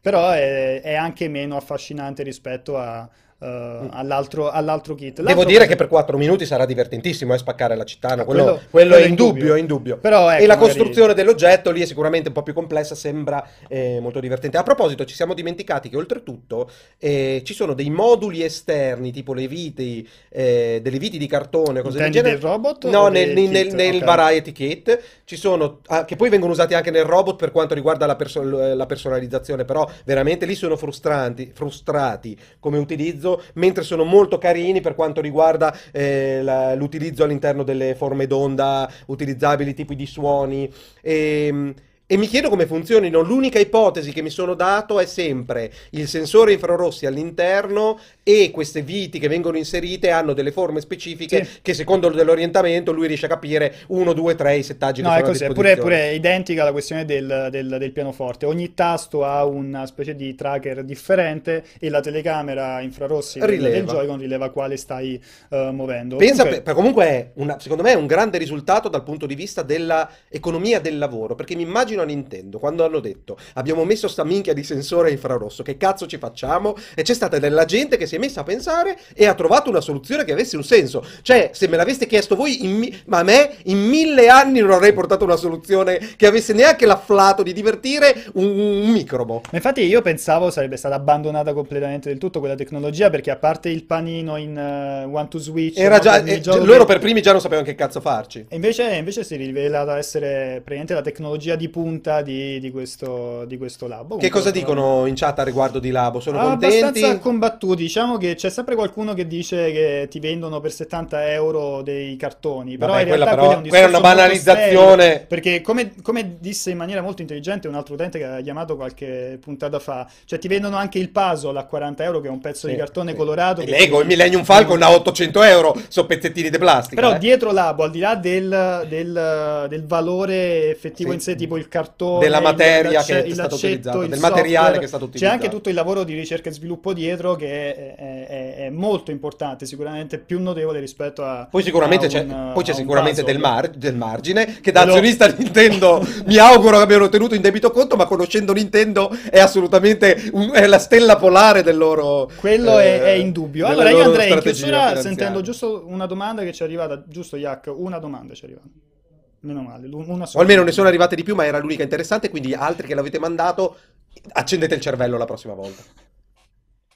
però è, è anche meno affascinante rispetto a, eh, all'altro, all'altro kit. Devo L'altro dire cosa- che per 4 minuti sarà divertentissimo eh, spaccare la città, no? Ah, quello, quello- quello quello è indubbio, è indubbio. Però, ecco, e la magari- costruzione dell'oggetto lì è sicuramente un po' più complessa, sembra eh, molto divertente. A proposito, ci siamo dimenticati che oltretutto eh, ci sono dei moduli esterni, tipo le viti, eh, delle viti di cartone, cose del Intendi genere. del robot No, del nel, nel- kit? nel Ok. variety kit ci sono, ah, che poi vengono usati anche nel robot per quanto riguarda la, perso- la personalizzazione, però veramente lì sono frustranti, frustrati come utilizzo, mentre sono molto carini per quanto riguarda eh, la- l'utilizzo all'interno delle forme d'onda utilizzabili, tipi di suoni. E, e mi chiedo come funzionino. L'unica ipotesi che mi sono dato è sempre il sensore infrarossi all'interno e queste viti che vengono inserite hanno delle forme specifiche Sì. che secondo dell'orientamento lui riesce a capire 1, 2, 3 i settaggi che No, è sono a così, è disposizione. pure, pure identica alla questione del, del- del pianoforte. Ogni tasto ha una specie di tracker differente e la telecamera infrarossi Rileva. del Joy-Con rileva quale stai eh, muovendo. Pensa, Comunque- per- comunque è una- secondo me è un grande risultato dal punto di vista dell'economia del lavoro, perché mi immagino a Nintendo quando hanno detto abbiamo messo sta minchia di sensore infrarosso, che cazzo ci facciamo? E c'è stata della gente che si è messa a pensare e ha trovato una soluzione che avesse un senso. Cioè, se me l'aveste chiesto voi, mi- ma a me in mille anni non avrei portato una soluzione che avesse neanche l'afflato di divertire un, un microbo. Ma infatti io pensavo sarebbe stata abbandonata completamente del tutto quella tecnologia perché a parte il panino in eh, One to Switch, Era no, già, eh, gioco loro per primi già non sapevano che cazzo farci. E invece, invece si è rivelata essere praticamente la tecnologia di punta di, di questo, di questo labo. Che cosa dicono in chat a riguardo di Labo? Sono Ah, contenti? abbastanza combattuti. Diciamo che c'è sempre qualcuno che dice che ti vendono per 70 euro dei cartoni. Però Vabbè, in realtà però- è un quella è una banalizzazione. serio, perché, come, come disse in maniera molto intelligente un altro utente che ha chiamato qualche puntata fa, cioè ti vendono anche il puzzle a 40 euro, che è un pezzo di Sì, cartone sì. colorato. E Lego, ti- il Millennium Falcon a 800 euro, sono pezzettini di plastica. Però eh. dietro l'abo, al di là del, del- del valore effettivo Sì. in sé, tipo il cartone, Della il materia lacce- che è il stata utilizzata, il del materiale software. che è stato C'è utilizzato. anche tutto il lavoro di ricerca e sviluppo dietro che è, è- è molto importante, sicuramente più notevole rispetto a Poi sicuramente a c'è, un- poi c'è a un sicuramente del, mar- del margine che da Quello- azionista Nintendo mi auguro che abbiano tenuto in debito conto, ma conoscendo Nintendo è assolutamente un- è la stella polare del loro Quello è, eh, è indubbio. Allora, io andrei in chiusura sentendo giusto una domanda che ci è arrivata, giusto Yak, una domanda ci è arrivata. Meno male, una O sola. almeno ne sono arrivate di più, ma era l'unica interessante, quindi altri che l'avete mandato, accendete il cervello la prossima volta.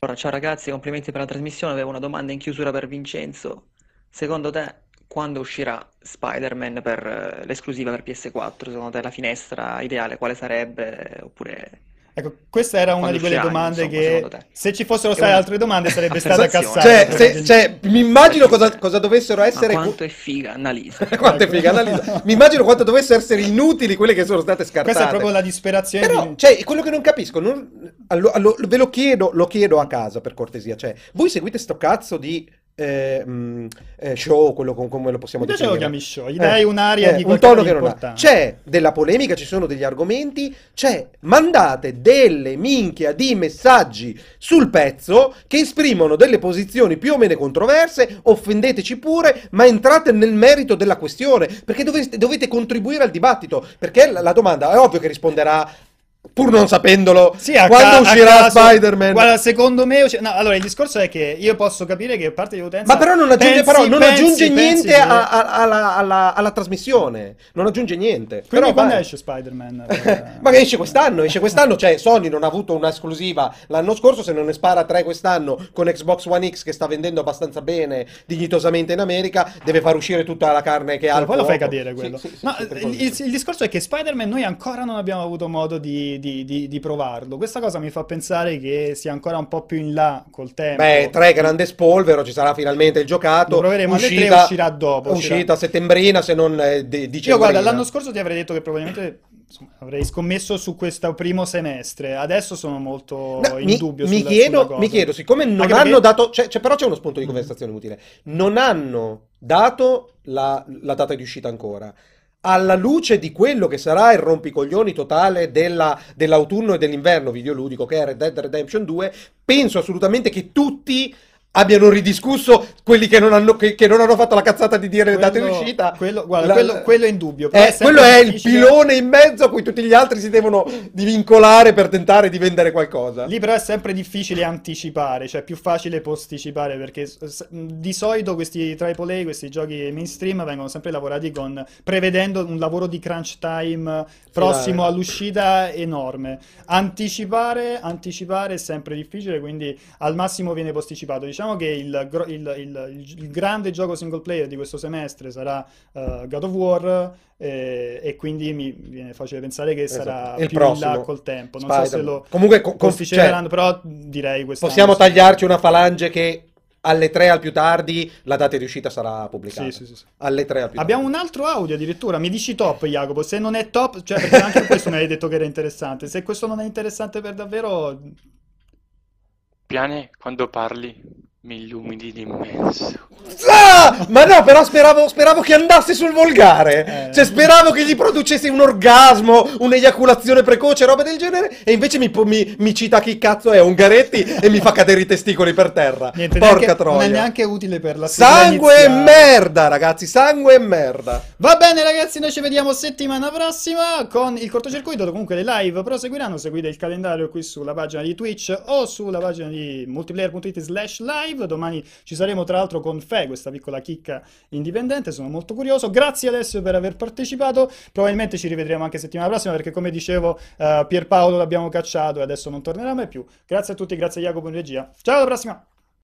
Allora, ciao ragazzi, complimenti per la trasmissione. Avevo una domanda in chiusura per Vincenzo. Secondo te, quando uscirà Spider-Man per eh, l'esclusiva per PS4? Secondo te la finestra ideale quale sarebbe? Oppure Ecco, questa era una Quando di quelle domande insomma, che se ci fossero state una- altre domande sarebbe stata cassata. Cioè, se- cioè, mi immagino cosa, cosa dovessero ma essere... quanto è figa, Annalisa. Quanto è figa, analizza. Mi immagino quanto dovessero essere inutili quelle che sono state scartate. Questa è proprio la disperazione Però, di... cioè, quello che non capisco, non- allo- allo- ve lo chiedo, lo chiedo a casa per cortesia. Cioè, voi seguite sto cazzo di eh, mh, eh, show, quello com- come lo possiamo Mi piace lo definire? chiami show, gli dai un'aria eh, di un tono che non ha. C'è della polemica, ci sono degli argomenti, c'è mandate delle minchia di messaggi sul pezzo che esprimono delle posizioni più o meno controverse, offendeteci pure, ma entrate nel merito della questione, perché doveste- dovete contribuire al dibattito, perché la, la domanda è ovvio che risponderà pur non sapendolo Sì, quando ca- uscirà caso- Spider-Man. Guarda, secondo me... no, allora, il discorso è che io posso capire che parte dell'utenza... Ma però non aggiunge, pensi- però non pensi- aggiunge pensi niente a- a- alla, alla- alla trasmissione. Non aggiunge niente. Quindi Però quando vai. esce Spider-Man? Eh, Ma esce quest'anno, esce quest'anno, cioè Sony non ha avuto un'esclusiva l'anno scorso, se non ne spara tre quest'anno con Xbox One X che sta vendendo abbastanza bene, dignitosamente in America, deve far uscire tutta la carne che ha Poi lo fai cadere quello. sì, sì, pericoloso. il- il discorso è che Spider-Man noi ancora non abbiamo avuto modo di, di- di- di provarlo. Questa cosa mi fa pensare che sia ancora un po' più in là col tempo. Beh, 3 grande spolvero, ci sarà finalmente il giocato. Lo proveremo alle tre, uscirà dopo, Uscita uscirà. settembrina, se non eh, de- Io dicembrina. guarda, l'anno scorso ti avrei detto che probabilmente insomma, avrei scommesso su questo primo semestre. Adesso sono molto No, in mi, dubbio mi sulla- chiedo, sulla mi chiedo, siccome non Anche hanno perché- dato, c'è- c'è- però c'è uno spunto di conversazione utile, non hanno dato la, la data di uscita ancora. Alla luce di quello che sarà il rompicoglioni totale della- dell'autunno e dell'inverno videoludico che è Red Dead Redemption 2, penso assolutamente che tutti abbiano ridiscusso quelli che non hanno, che, che non hanno fatto la cazzata di dire le date di Quello- uscita. quello- guarda, La- quello- quello è in dubbio, Eh, è quello è il pilone in mezzo a cui tutti gli altri si devono divincolare per tentare di vendere qualcosa. Lì però è sempre difficile anticipare, cioè è più facile posticipare perché di solito questi AAA, questi giochi mainstream vengono sempre lavorati con prevedendo un lavoro di crunch time prossimo dai. all'uscita enorme. Anticipare, anticipare è sempre difficile, quindi al massimo viene posticipato. Diciamo che il, il- il- il grande gioco single player di questo semestre sarà eh, God of War eh, e quindi mi viene facile pensare che sarà Esatto. Il più in là prossimo, col tempo. Non so se Spider-Man. lo Comunque, co- cioè, però direi quest'anno possiamo tagliarci una falange che alle 3 al più tardi la data di uscita sarà pubblicata. Sì, sì, sì. Alle 3 al più Abbiamo un altro audio addirittura, mi dici top Jacopo, se non è top, cioè perché anche questo mi hai detto che era interessante, se questo non è interessante per davvero, Piane, quando parli mi illumini l'immenso. tardi. Ah! Ma no, però speravo, speravo che andasse sul volgare. Eh. Cioè, speravo che gli producesse un orgasmo, un'eiaculazione precoce, roba del genere. E invece mi, mi- mi cita chi cazzo è Ungaretti e mi fa cadere i testicoli per terra. niente, Porca neanche- troia. non è neanche utile per la Sangue e merda, ragazzi, sangue e merda. Va bene ragazzi, noi ci vediamo settimana prossima con il cortocircuito, comunque le live proseguiranno, seguite il calendario qui sulla pagina di Twitch o sulla pagina di multiplayer.it slash live, domani ci saremo tra l'altro con Fe, questa piccola chicca indipendente, sono molto curioso, grazie Alessio per aver partecipato, probabilmente ci rivedremo anche settimana prossima perché come dicevo eh, Pierpaolo l'abbiamo cacciato e adesso non tornerà mai più, grazie a tutti, grazie a Jacopo in regia, ciao alla prossima!